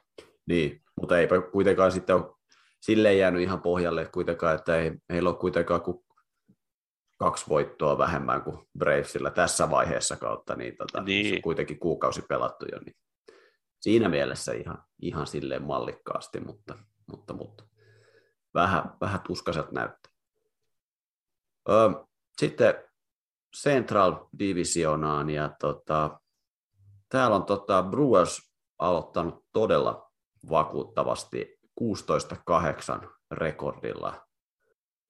Niin, mutta eipä kuitenkaan sitten ole silleen jäänyt ihan pohjalle kuitenkaan, että ei, heillä ole kuitenkaan kuin kaksi voittoa vähemmän kuin Bravesilla tässä vaiheessa kautta, niin, tota, niin. se on kuitenkin kuukausi pelattu jo, niin siinä mielessä ihan, ihan silleen mallikkaasti, mutta, mutta, mutta vähän, vähän tuskaiselta näyttää. Sitten Central Divisionaan ja tota, täällä on tota, Brewers aloittanut todella vakuuttavasti 16-8 rekordilla.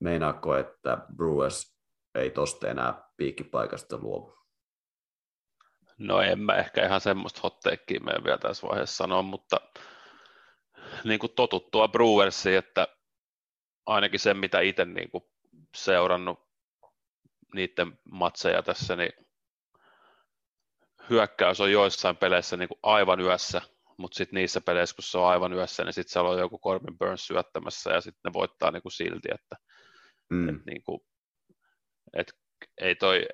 Meinaako, että Brewers ei tosta enää piikkipaikasta luovu? No en mä ehkä ihan semmoista hotteekkiä meidän vielä tässä vaiheessa sanoa, mutta niin kuin totuttua Brewersiin, että ainakin sen, mitä itse niin kuin seurannut niiden matseja tässä, niin hyökkäys on joissain peleissä niin kuin aivan yössä, mutta sitten niissä peleissä, kun se on aivan yössä, niin sitten siellä on joku Corbin Burns syöttämässä ja sitten ne voittaa niin kuin silti, että mm. et niin kuin, et ei toi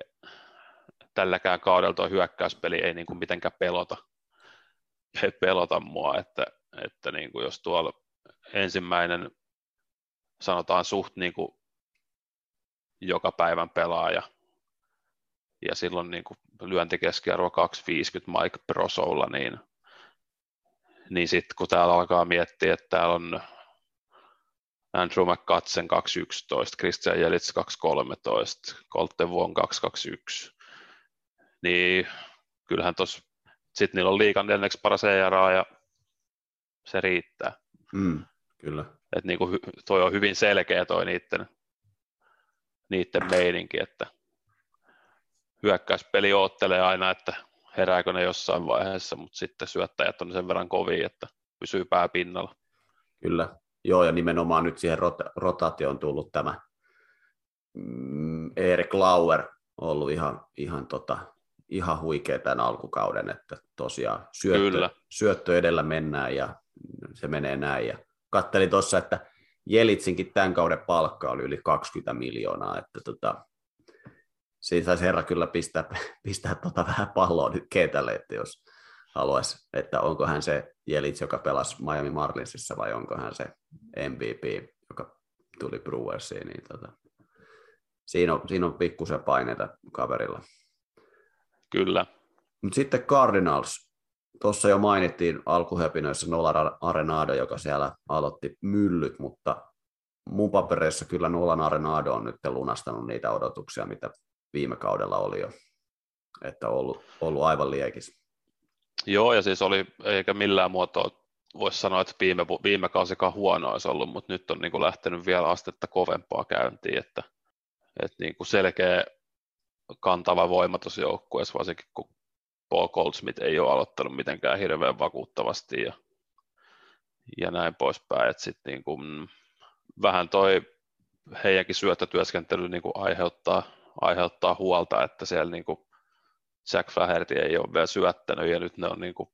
tälläkään kaudella tuo hyökkäyspeli ei niin kuin mitenkään pelota, pelota mua, että, että niin kuin jos tuolla ensimmäinen sanotaan suht niin kuin joka päivän pelaaja ja silloin niin kuin lyöntikeskiarvo 250 Mike Prosoulla, niin, niin sitten kun täällä alkaa miettiä, että täällä on Andrew McCutsen 211, Christian Jelits 213, Colton Wong 221, niin kyllähän tuossa sitten niillä on liikan neljänneksi paras ERA ja se riittää. Mm, kyllä. Et niinku, toi on hyvin selkeä toi niiden, niiden meininki, että hyökkäyspeli oottelee aina, että herääkö ne jossain vaiheessa, mutta sitten syöttäjät on sen verran kovia, että pysyy pää pinnalla. Kyllä, joo ja nimenomaan nyt siihen rot- rotaatioon tullut tämä mm, Erik Lauer ollut ihan, ihan tota, ihan huikea tämän alkukauden, että tosiaan syöttö, Kyllä. syöttö edellä mennään ja se menee näin. Ja kattelin tuossa, että Jelitsinkin tämän kauden palkka oli yli 20 miljoonaa, että tota, siitä saisi herra kyllä pistää, pistää tota vähän palloa nyt kentälle, että jos haluaisi, että onko hän se Jelits, joka pelasi Miami Marlinsissa vai onko hän se MVP, joka tuli Brewersiin, niin tota, siinä on, siinä on pikkusen paineita kaverilla. Kyllä. Mutta sitten Cardinals. Tuossa jo mainittiin alkuhepinöissä Nolan Arenado, joka siellä aloitti myllyt, mutta mun papereissa kyllä Nolan Arenado on nyt lunastanut niitä odotuksia, mitä viime kaudella oli jo. Että on ollut, ollut aivan liekis. Joo, ja siis oli, eikä millään muotoa voisi sanoa, että viime, viime kausikaan huono olisi ollut, mutta nyt on niin kuin lähtenyt vielä astetta kovempaa käyntiin, että, että niin kuin selkeä kantava voima tuossa joukkueessa, varsinkin kun Paul Goldsmith ei ole aloittanut mitenkään hirveän vakuuttavasti ja, ja näin poispäin. Että sit niin kuin, vähän toi heidänkin syöttötyöskentely niin aiheuttaa, aiheuttaa huolta, että siellä niin Jack Flaherty ei ole vielä syöttänyt ja nyt ne on niin kuin,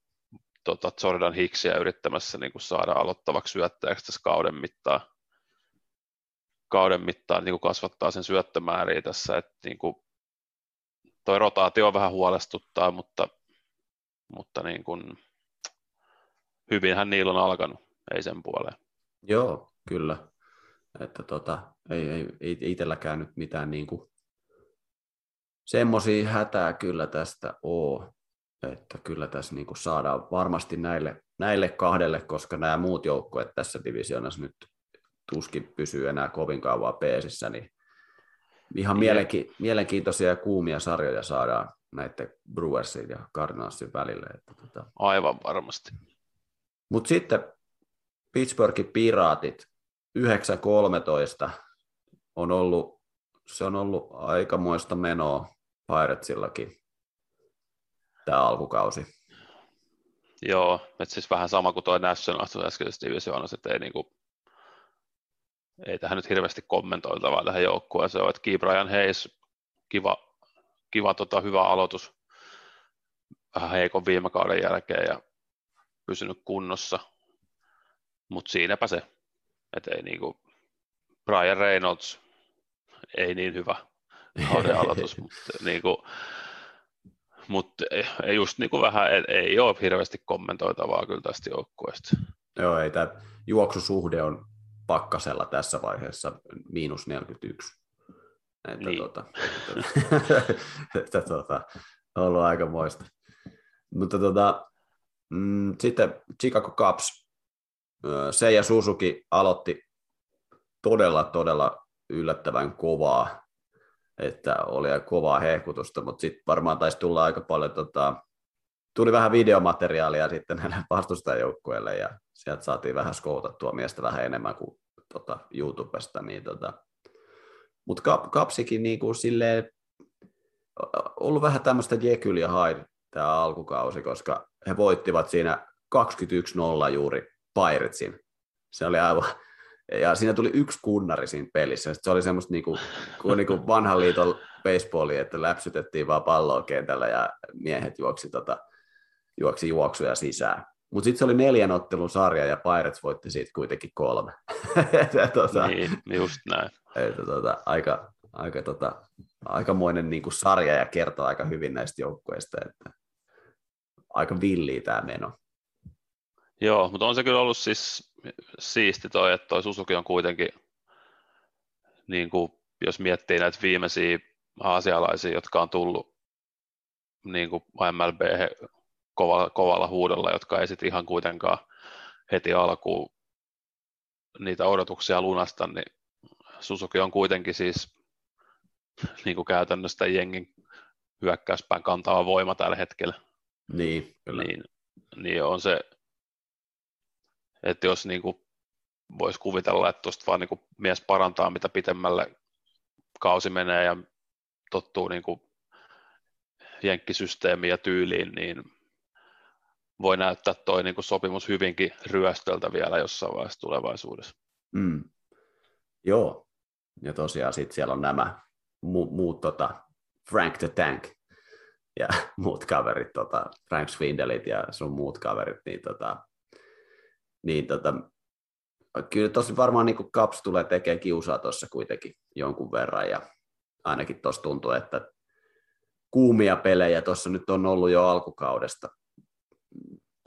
tota, Jordan Hicksia yrittämässä niin saada aloittavaksi syöttäjäksi tässä kauden mittaan kauden mittaan niin kuin kasvattaa sen syöttömääriä tässä, että niin kuin toi rotaatio vähän huolestuttaa, mutta, mutta niin kuin, hyvinhän niillä on alkanut, ei sen puoleen. Joo, kyllä. Että tota, ei, ei, ei itselläkään nyt mitään niin kuin, semmoisia hätää kyllä tästä ole, että kyllä tässä niin kuin saadaan varmasti näille, näille kahdelle, koska nämä muut joukkueet tässä divisioonassa nyt tuskin pysyy enää kovin kauan peesissä, niin ihan mielenki- mielenkiintoisia ja kuumia sarjoja saadaan näiden Brewersin ja Cardinalsin välille. Että tota. Aivan varmasti. Mutta sitten Pittsburghin Piraatit 9-13 on ollut, se on ollut aikamoista menoa Piratsillakin tämä alkukausi. Joo, että siis vähän sama kuin tuo National äskeisessä divisioonassa, että ei niinku ei tähän nyt hirveästi kommentoitavaa tähän joukkueeseen ole, että Key Brian Hayes, kiva, kiva tota, hyvä aloitus vähän heikon viime kauden jälkeen ja pysynyt kunnossa, mutta siinäpä se, että ei niinku, Brian Reynolds ei niin hyvä kauden aloitus, mutta niinku, ei just niinku vähän, ei, ei ole hirveästi kommentoitavaa kyllä tästä joukkueesta. Joo, ei tämä juoksusuhde on pakkasella tässä vaiheessa miinus 41. Että niin. tota, että, että tota, on ollut aika moista. Mutta tota, mm, sitten Chicago Cubs, se ja Suzuki aloitti todella, todella yllättävän kovaa, että oli kovaa hehkutusta, mutta sitten varmaan taisi tulla aika paljon, tota, tuli vähän videomateriaalia sitten näille vastustajajoukkueille ja sieltä saatiin vähän skoutattua miestä vähän enemmän kuin tota, YouTubesta, niin tota, mutta kap, Kapsikin niin kuin silleen, ollut vähän tämmöistä Jekyll ja Hyde tämä alkukausi, koska he voittivat siinä 21-0 juuri Piratesin. Se oli aivan, ja siinä tuli yksi kunnari siinä pelissä. Se oli semmoista niinku, kuin niinku vanhan liiton baseballi, että läpsytettiin vaan palloa kentällä ja miehet juoksi, tota, juoksi juoksuja sisään. Mutta sitten se oli neljän ottelun sarja ja Pirates voitti siitä kuitenkin kolme. tota, niin, just näin. Että, tota, aika, aika, tota, aikamoinen niin kuin sarja ja kertoo aika hyvin näistä joukkueista, että aika villiä tämä meno. Joo, mutta on se kyllä ollut siis siisti toi, että toi Susuki on kuitenkin, niin kuin, jos miettii näitä viimeisiä aasialaisia, jotka on tullut niin kuin MLB kovalla, kovalla huudolla, jotka ei sitten ihan kuitenkaan heti alkuun niitä odotuksia lunasta, niin Susuki on kuitenkin siis niin kuin käytännössä jengin hyökkäyspään kantava voima tällä hetkellä. Niin, kyllä. Niin, niin on se, että jos niin kuin voisi kuvitella, että tuosta vaan niin kuin mies parantaa, mitä pitemmälle kausi menee ja tottuu niin kuin jenkkisysteemiin ja tyyliin, niin voi näyttää toi niin kuin sopimus hyvinkin ryöstöltä vielä jossain vaiheessa tulevaisuudessa. Mm. Joo, ja tosiaan sitten siellä on nämä mu- muut tota, Frank the Tank ja muut kaverit, tota, Frank Swindelit ja sun muut kaverit, niin, tota, niin tota, kyllä tosi varmaan niin Kaps tulee tekemään kiusaa tuossa kuitenkin jonkun verran ja ainakin tuossa tuntuu, että kuumia pelejä tuossa nyt on ollut jo alkukaudesta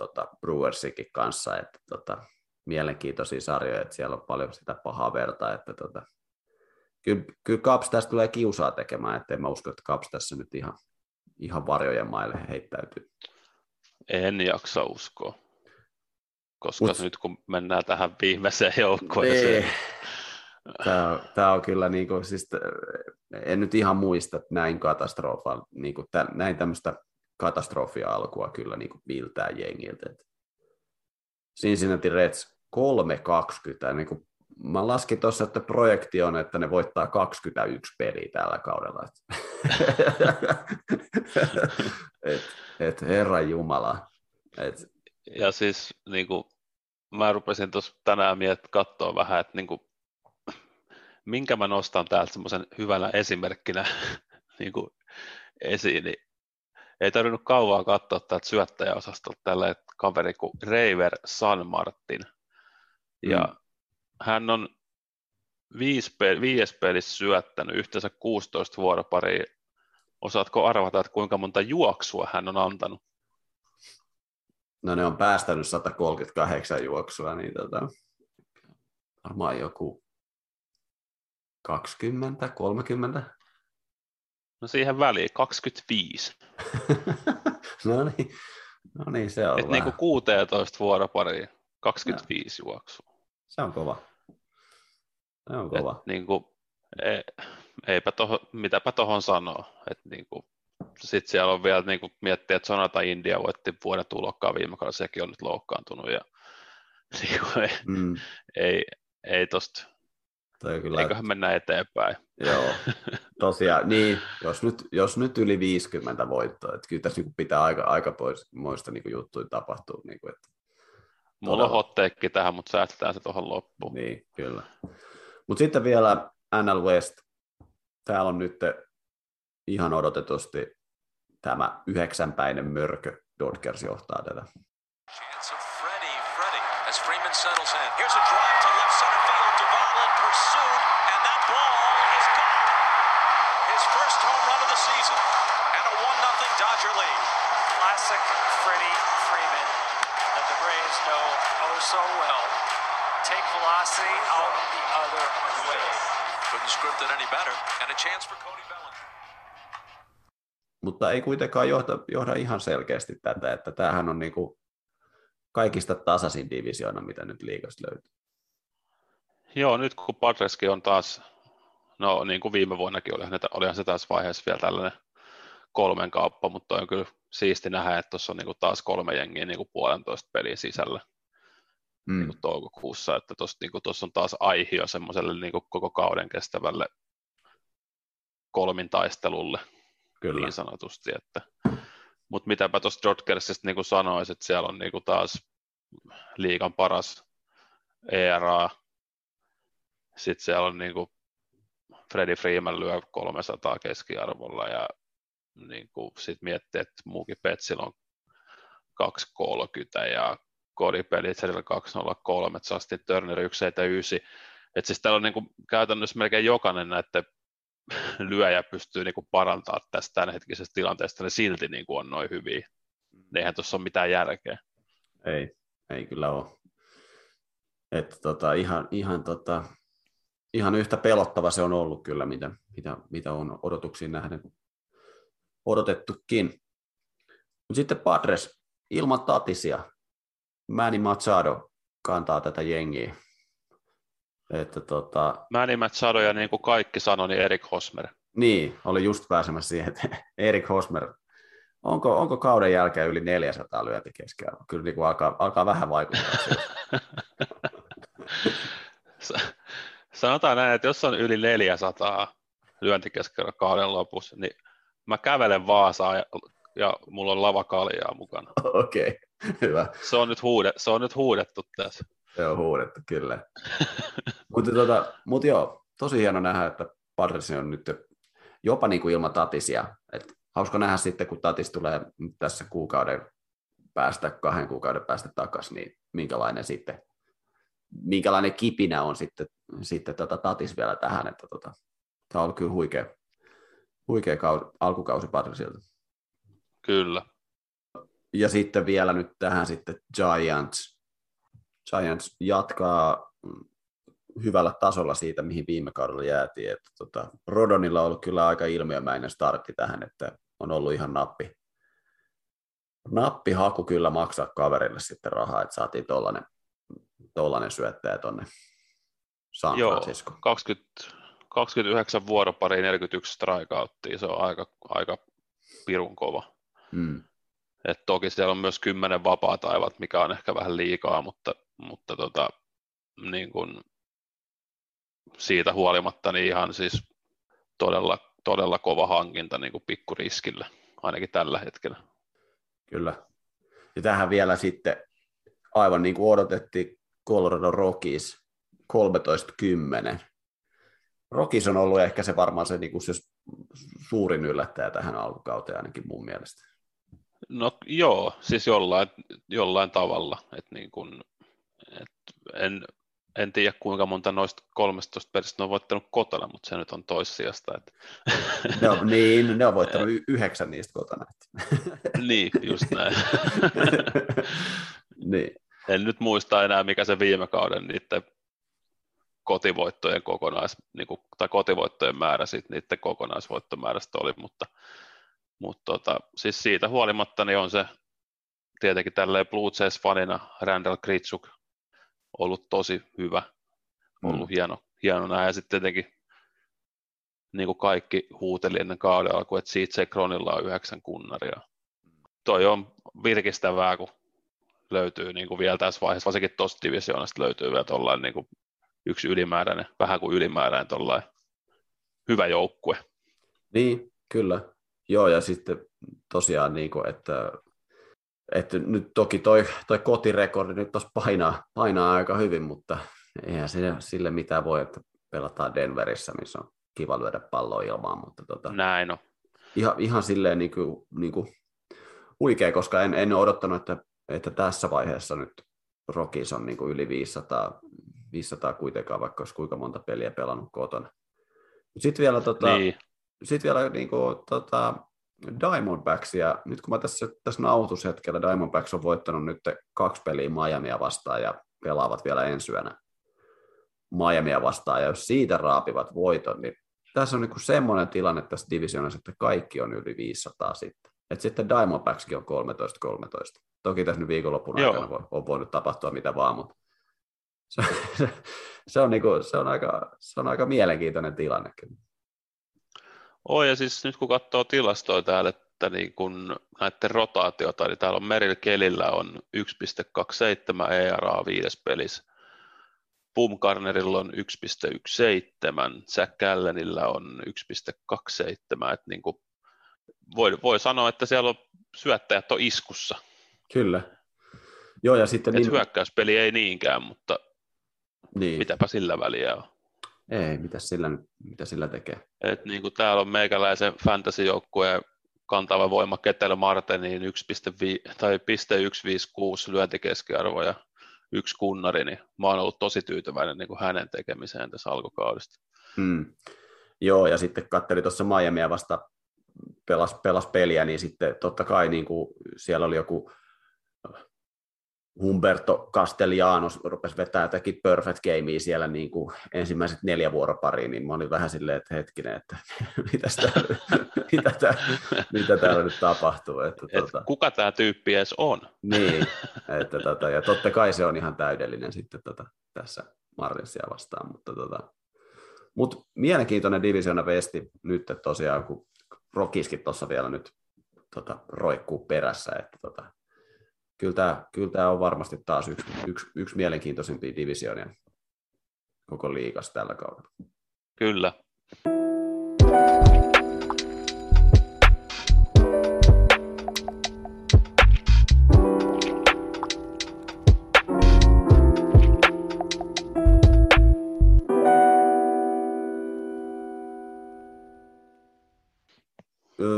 tota, Brewersikin kanssa, että tota, mielenkiintoisia sarjoja, että siellä on paljon sitä pahaa verta, että tota, kyllä, kyllä Kaps tästä tulee kiusaa tekemään, että en mä usko, että Kaps tässä nyt ihan, ihan varjojen maille heittäytyy. En jaksa uskoa, koska Mut, nyt kun mennään tähän viimeiseen joukkueeseen. Niin. Tämä on, tämä on kyllä, niin kuin, siis, en nyt ihan muista että näin katastrofa, niin kuin, tämän, näin tämmöistä katastrofia alkua kyllä niin kuin viiltää jengiltä. Cincinnati Reds 3-20, niin kuin mä laskin tuossa, että projekti on, että ne voittaa 21 peliä tällä kaudella. et, et Herran Jumala. Et. Ja siis niin kuin, mä rupesin tuossa tänään miet katsoa vähän, että niin kuin, minkä mä nostan täältä semmoisen hyvänä esimerkkinä niin kuin esiin, niin ei tarvinnut kauaa katsoa täältä syöttäjäosastolta tällä kaveri kuin Reiver San Martin. Ja mm. hän on viisi pe- viides pelissä syöttänyt yhteensä 16 vuoroparia. Osaatko arvata, että kuinka monta juoksua hän on antanut? No ne on päästänyt 138 juoksua, niin tota, varmaan joku 20, 30. No siihen väliin 25. no niin, no niin se on Et niin kuin 16 vuoropariin 25 no. juoksua. Se on kova. Se on kova. Et niin kuin, e, eipä toho, mitäpä tuohon sanoo. niin sitten siellä on vielä niin kuin miettiä, että Sonata India voitti vuoden tulokkaan viime kaudella, sekin on nyt loukkaantunut ja niin kuin, ei, mm. ei, ei tosta Toi kyllä... Eiköhän mennä eteenpäin. Joo, tosiaan, niin, jos nyt, jos nyt yli 50 voittoa, että kyllä tässä niin pitää aika, aika pois muista niin juttuja tapahtua. Niin kuin, että Mulla todella... on hotteekki tähän, mutta säästetään se tuohon loppuun. Niin, kyllä. Mutta sitten vielä NL West. Täällä on nyt ihan odotetusti tämä yhdeksänpäinen mörkö. Dodgers johtaa tätä. Chance of Freddie, Freddie, as Freeman settles in. Here's a drive to left center field. Duvall in pursuit, and that ball is gone. His first home run of the season, and a 1-0 Dodger lead. Classic Freddie Freeman that the Braves know oh so well. Take velocity out the other way. Couldn't script it any better, and a chance for Cody Bellinger. Mutta ei kuitenkaan johda, johda ihan selkeästi tätä, että tämähän on niinku kaikista tasaisin divisioona, mitä nyt liikasta löytyy. Joo, nyt kun Padreskin on taas, no niin kuin viime vuonnakin oli, olihan se tässä vaiheessa vielä tällainen kolmen kauppa, mutta on kyllä siisti nähdä, että tuossa on niin kuin taas kolme jengiä niin kuin puolentoista peliä sisällä mm. niin kuin toukokuussa, että tuossa niin kuin, on taas aihio semmoiselle niin kuin koko kauden kestävälle kolmintaistelulle Kyllä. niin sanotusti. Että, mutta mitäpä tuosta Dodgersista niin sanoisin, että siellä on niin kuin taas liikan paras ERA, sitten siellä on niin kuin Freddie Freeman lyö 300 keskiarvolla ja niin kuin sit miettii, että muukin Petsillä on 230 ja Cody Pelitzerillä 203, Justin Turner 179. Että siis täällä on niin kuin käytännössä melkein jokainen näiden lyöjä pystyy niin kuin parantamaan tästä tämänhetkisestä tilanteesta, ne silti niin kuin on noin hyviä. Eihän tuossa ole mitään järkeä. Ei, ei kyllä ole. Että tota, ihan, ihan, tota, ihan yhtä pelottava se on ollut kyllä, mitä, mitä, mitä on odotuksiin nähden odotettukin. Mutta sitten Padres ilman Tatisia. Manny Machado kantaa tätä jengiä. Että tota... Manny Machado ja niin kuin kaikki sanoi, niin Erik Hosmer. Niin, oli just pääsemässä siihen, että Erik Hosmer, onko, onko kauden jälkeen yli 400 lyönti keskiarvo? Kyllä niin kuin alkaa, alkaa vähän vaikuttaa Sanotaan näin, että jos on yli 400 lyöntikeskiarvo kauden lopussa, niin mä kävelen Vaasaan ja, ja mulla on lavakaljaa mukana. Okei, okay, hyvä. Se on nyt, huude, se on nyt huudettu tässä. Se on huudettu, kyllä. mutta, tota, mut joo, tosi hieno nähdä, että Padres on nyt jopa niin kuin ilman Tatisia. Et hauska nähdä sitten, kun Tatis tulee tässä kuukauden päästä, kahden kuukauden päästä takaisin, niin minkälainen sitten minkälainen kipinä on sitten, sitten tota Tatis vielä tähän, että tota, tämä on ollut kyllä huikea, huikea kausi, alkukausi Patrisilta. Kyllä. Ja sitten vielä nyt tähän sitten Giants. Giants jatkaa hyvällä tasolla siitä, mihin viime kaudella jäätiin. Että tota, Rodonilla on ollut kyllä aika ilmiömäinen startti tähän, että on ollut ihan nappi, nappihaku kyllä maksaa kaverille sitten rahaa, että saatiin tuollainen tollainen syöttäjä tuonne San Francisco. Joo, 20, 29 vuoropari 41 strikeouttia, se on aika, aika pirun kova. Mm. Et toki siellä on myös kymmenen vapaa taivat, mikä on ehkä vähän liikaa, mutta, mutta tota, niin kun siitä huolimatta niin ihan siis todella, todella kova hankinta niin kuin pikkuriskillä, ainakin tällä hetkellä. Kyllä. Ja tähän vielä sitten aivan niin kuin odotettiin Colorado Rockies 13-10. Rockies on ollut ehkä se varmaan se, niin kuin se suurin yllättäjä tähän alkukauteen ainakin mun mielestä. No joo, siis jollain, jollain tavalla. Et niin kun, et en, en tiedä kuinka monta noista 13 pelistä ne on voittanut kotona, mutta se nyt on toissijasta. Että... Ne on, niin, ne on voittanut y- yhdeksän niistä kotona. niin, just näin. niin en nyt muista enää, mikä se viime kauden niiden kotivoittojen kokonais, niin kuin, tai kotivoittojen määrä siitä niiden kokonaisvoittomäärästä oli, mutta, mutta tota, siis siitä huolimatta niin on se tietenkin tälleen Blue Jays-fanina Randall Kritsuk ollut tosi hyvä, ollut mm. hieno, hieno nähdä, ja sitten tietenkin niin kuin kaikki huuteli ennen kauden alkuun, että CJ Kronilla on yhdeksän kunnaria. Toi on virkistävää, kun löytyy niin kuin vielä tässä vaiheessa, varsinkin tuosta divisioonasta löytyy vielä tollain niin kuin yksi ylimääräinen, vähän kuin ylimääräinen tollain hyvä joukkue. Niin, kyllä. Joo, ja sitten tosiaan, niin kuin, että, että nyt toki toi, toi kotirekordi nyt tuossa painaa, painaa aika hyvin, mutta eihän sille, sille mitään voi, että pelataan Denverissä, missä on kiva lyödä palloa ilmaan, mutta tota, Näin on. Ihan, ihan silleen niin kuin, niin kuin huikea, koska en, en ole odottanut, että että tässä vaiheessa nyt Rokis on niin kuin yli 500, 500 kuitenkaan, vaikka olisi kuinka monta peliä pelannut kotona. Sitten vielä, tota, niin. Sit vielä niin kuin, tota, Diamondbacks, ja nyt kun mä tässä, tässä nauhoitushetkellä Diamondbacks on voittanut nyt kaksi peliä Miamia vastaan ja pelaavat vielä ensi yönä Miamia vastaan, ja jos siitä raapivat voiton, niin tässä on niin semmoinen tilanne tässä divisioonassa, että kaikki on yli 500 sitten. Et sitten Diamondbackskin on 13-13. Toki tässä nyt viikonloppuna Joo. aikana on voinut tapahtua mitä vaan, mutta se, se, se, on niinku, se, on aika, se on aika mielenkiintoinen tilanne. Oi, ja siis nyt kun katsoo tilastoja täällä, että niin kun näiden rotaatiota, niin täällä on Meril Kelillä on 1,27 ERA viides pelissä, Bumgarnerilla on 1,17, Jack Gallenillä on 1,27, että niin kuin voi, voi sanoa, että siellä on syöttäjät on iskussa. Kyllä. Joo, ja sitten niin... hyökkäyspeli ei niinkään, mutta niin. mitäpä sillä väliä on. Ei, mitä sillä, mitä sillä tekee? Et niin kuin täällä on meikäläisen fantasy-joukkueen kantava voima Ketel Marteniin 1,5 tai 156 lyöntikeskiarvo ja yksi kunnari, niin mä oon ollut tosi tyytyväinen niin kuin hänen tekemiseen tässä alkukaudesta. Hmm. Joo, ja sitten katteli tuossa Miamia vasta pelas, pelas peliä, niin sitten totta kai niin kuin siellä oli joku Humberto Castellanos rupesi vetämään jotakin perfect gamea siellä niin kuin ensimmäiset neljä vuoropariin, niin mä olin vähän silleen, että hetkinen, että mitä täällä, mitä täällä, mitä täällä nyt tapahtuu. Että, Et tuota, kuka tämä tyyppi edes on? Niin, että, tota, ja totta kai se on ihan täydellinen sitten tota, tässä Marlinsia vastaan, mutta tota, mut mielenkiintoinen divisiona vesti nyt että tosiaan, kun Rokiskin tuossa vielä nyt tota, roikkuu perässä, että tota, kyllä tämä, kyllä tämä on varmasti taas yksi, yksi, yksi mielenkiintoisimpia divisionia koko liikas tällä kaudella. Kyllä.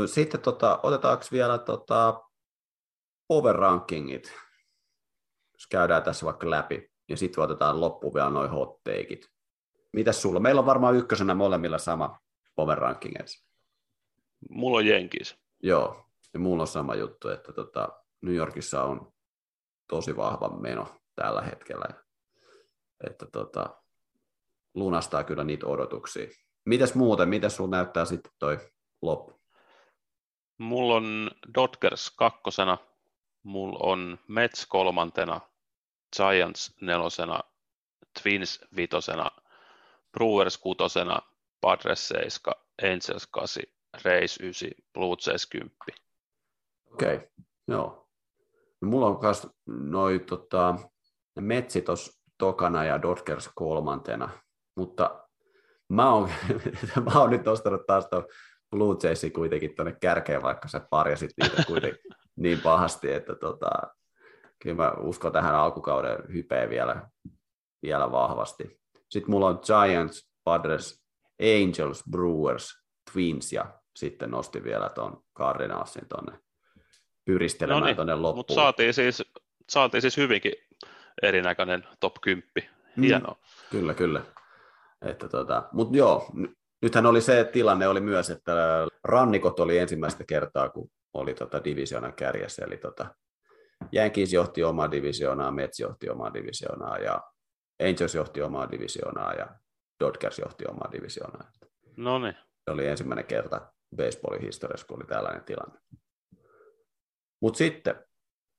Sitten tota, otetaanko vielä tota, over rankingit, jos käydään tässä vaikka läpi, ja sitten otetaan loppuun vielä noin hot takeit. Mitäs sulla? Meillä on varmaan ykkösenä molemmilla sama over rankingeissa. Mulla on Jenkis. Joo, ja mulla on sama juttu, että tota, New Yorkissa on tosi vahva meno tällä hetkellä. Että tota, lunastaa kyllä niitä odotuksia. Mitäs muuten, mitä sulla näyttää sitten toi loppu? Mulla on Dodgers kakkosena, mulla on Mets kolmantena, Giants nelosena, Twins vitosena, Brewers kutosena, Padres 7, Angels 8, Rays 9, Blue Jays 10. Okei, okay. joo. No, mulla on myös noin tota, Metsi tos tokana ja Dodgers kolmantena, mutta mä oon, mä oon nyt nostanut taas tuon Blue Jaysin kuitenkin tuonne kärkeen, vaikka sä parjasit niitä kuitenkin niin pahasti, että tota, kyllä mä uskon tähän alkukauden hypeen vielä, vielä vahvasti. Sitten mulla on Giants, Padres, Angels, Brewers, Twins ja sitten nosti vielä tuon Cardinalsin tuonne pyristelemään no niin, tuonne loppuun. Mutta saatiin siis, saatiin siis hyvinkin erinäköinen top 10. Mm. Hienoa. Mm, kyllä, kyllä. Että tota, mutta joo, nythän oli se tilanne oli myös, että rannikot oli ensimmäistä kertaa, kun oli tota divisioonan kärjessä, eli tota, Yankees johti omaa divisioonaa, Mets johti omaa divisioonaa ja Angels johti omaa divisioonaa ja Dodgers johti omaa divisioonaa. No niin. Se oli ensimmäinen kerta baseballin historiassa, kun oli tällainen tilanne. Mutta sitten,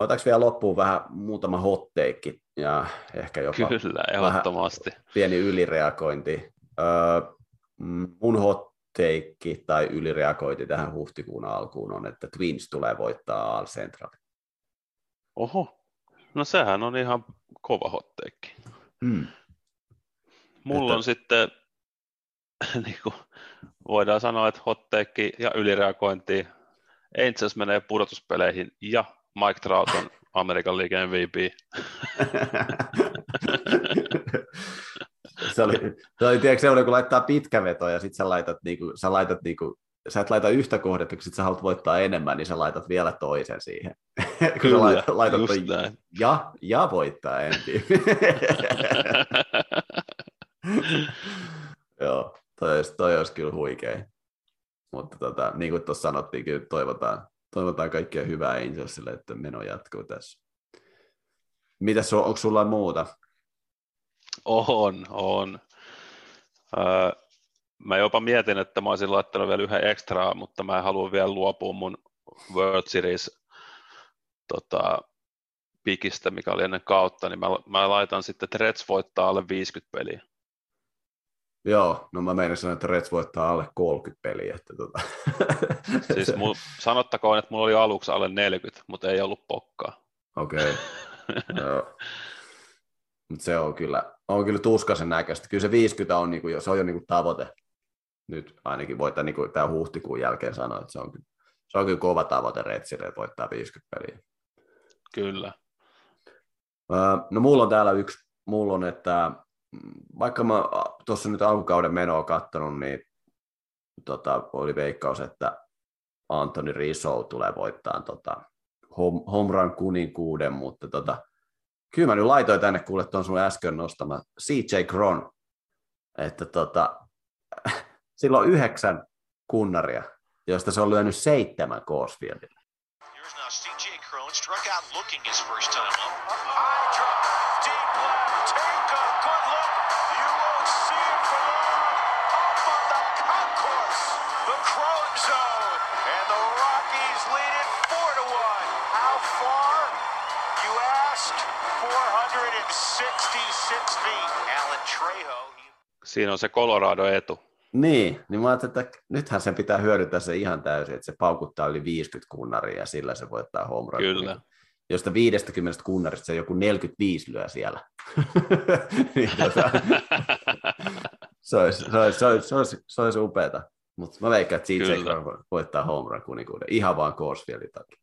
otetaanko vielä loppuun vähän muutama hotteikki ja ehkä jopa Kyllä, ehdottomasti. pieni ylireagointi. Öö, mun hotteikki tai ylireagointi tähän huhtikuun alkuun on, että Twins tulee voittaa All Central. Oho, no sehän on ihan kova hotteikki. Hmm. Mulla että... on sitten, niin kuin voidaan sanoa, että hotteikki ja ylireagointi. Angels menee pudotuspeleihin ja Mike Trout on Amerikan liigan MVP. se oli, se oli tiedätkö, semmoinen, kun laittaa pitkä veto ja sitten sä laitat, niinku, sä laitat niinku, sä et laita yhtä kohdetta, kun sit sä haluat voittaa enemmän, niin sä laitat vielä toisen siihen. kun Kyllä, sä laitat, laitat toi, ja, ja voittaa ensin. Joo, toi olisi, toi olisi kyllä huikea. Mutta tota, niin kuin tuossa sanottiin, kyllä toivotaan, toivotaan kaikkia hyvää Angelsille, että meno jatkuu tässä. Mitäs, onko sulla muuta? On, on. Öö, mä jopa mietin, että mä olisin laittanut vielä yhden ekstraa, mutta mä haluan vielä luopua mun World Series tota, pikistä, mikä oli ennen kautta, niin mä, mä laitan sitten, että Reds voittaa alle 50 peliä. Joo, no mä meinin sanoa, että Reds voittaa alle 30 peliä. Että tota. Siis mul, sanottakoon, että mulla oli aluksi alle 40, mutta ei ollut pokkaa. Okei. Okay. Mutta se on kyllä, on kyllä tuskaisen näköistä. Kyllä se 50 on, niinku, se on jo niinku tavoite. Nyt ainakin voittaa niinku tämä huhtikuun jälkeen sanoa, että se on, kyllä, se on kyllä kova tavoite Retsille, että voittaa 50 peliä. Kyllä. No mulla on täällä yksi, mulla on, että vaikka mä tuossa nyt alkukauden menoa katsonut, niin tota, oli veikkaus, että Antoni Rizzo tulee voittaa tota, Homran kuninkuuden, mutta tota, kyllä mä nyt laitoin tänne kuule tuon sun äsken nostama CJ Cron, että tota, sillä on yhdeksän kunnaria, joista se on lyönyt seitsemän Coesfieldille. Here's now CJ Cron struck out looking his first time up. Siinä on se Colorado etu. Niin, niin mä ajattelin, että nythän sen pitää hyödyntää se ihan täysin, että se paukuttaa yli 50 kunnaria ja sillä se voittaa home run. Kyllä. Josta 50 kunnarista se joku 45 lyö siellä. niin, tota, se, olisi, se, olisi, se, olisi, se, olisi, se olisi upeata. Mutta mä veikkaan, että CJ voittaa home run kuninkuuden ihan vaan Corsfieldin takia.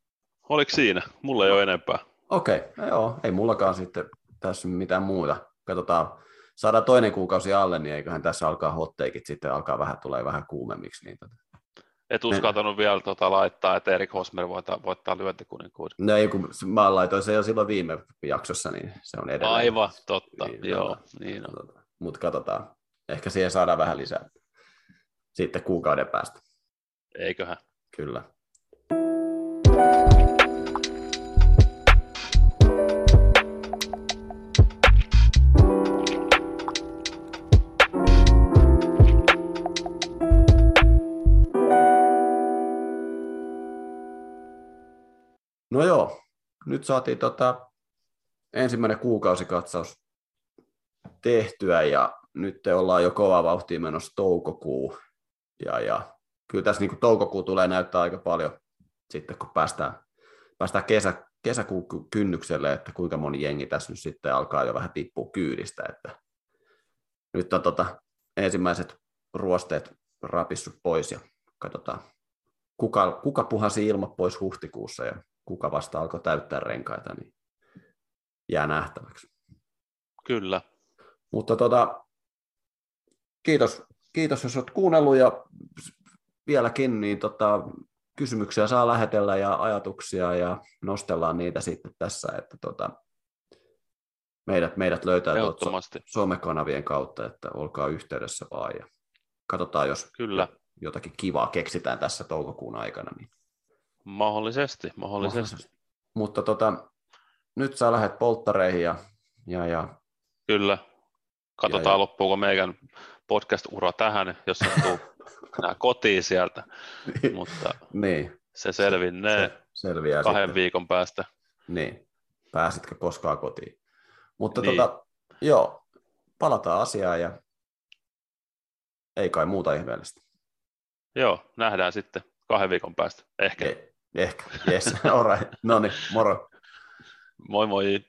Oliko siinä? Mulla ei ole enempää. Okei, okay. no joo, ei mullakaan sitten tässä mitään muuta. Katsotaan, saadaan toinen kuukausi alle, niin eiköhän tässä alkaa hotteikit sitten alkaa vähän, tulee vähän kuumemmiksi. Niin tota. Et uskaltanut ne... vielä tota, laittaa, että Erik Hosmer voittaa, voittaa lyöntikuninkuuden. No ei, kun mä laitoin se jo silloin viime jaksossa, niin se on edelleen. Aivan, totta, niin, joo. Tota, niin on. Tota, Mutta katsotaan, ehkä siihen saadaan vähän lisää sitten kuukauden päästä. Eiköhän. Kyllä. No joo, nyt saatiin tota ensimmäinen kuukausikatsaus tehtyä ja nyt ollaan jo kova vauhtia menossa toukokuu. Ja, ja kyllä tässä niin toukokuu tulee näyttää aika paljon sitten, kun päästään, päästään kesä, kesäkuun kynnykselle, että kuinka moni jengi tässä nyt sitten alkaa jo vähän tippua kyydistä. Että nyt on tota, ensimmäiset ruosteet rapissut pois ja katsotaan, kuka, kuka puhasi ilma pois huhtikuussa ja kuka vasta alkoi täyttää renkaita, niin jää nähtäväksi. Kyllä. Mutta tota, kiitos, kiitos, jos olet kuunnellut ja vieläkin, niin tota, kysymyksiä saa lähetellä ja ajatuksia ja nostellaan niitä sitten tässä, että tota, meidät, meidät löytää somekanavien kautta, että olkaa yhteydessä vaan ja katsotaan, jos Kyllä. jotakin kivaa keksitään tässä toukokuun aikana. Niin Mahdollisesti, mahdollisesti. mahdollisesti. Mutta tota, nyt sä lähdet polttareihin ja, ja, ja Kyllä. Katsotaan, ja, ja. loppuuko meidän podcast-ura tähän, jos se tuu nää kotiin sieltä. niin. Mutta niin. se selvinnee se selviää kahden sitten. viikon päästä. Niin. Pääsitkö koskaan kotiin. Mutta niin. tota, joo, palataan asiaan ja ei kai muuta ihmeellistä. Joo, nähdään sitten kahden viikon päästä. Ehkä. Ei. Ehkä, yes, all right. No niin, moro. Moi moi.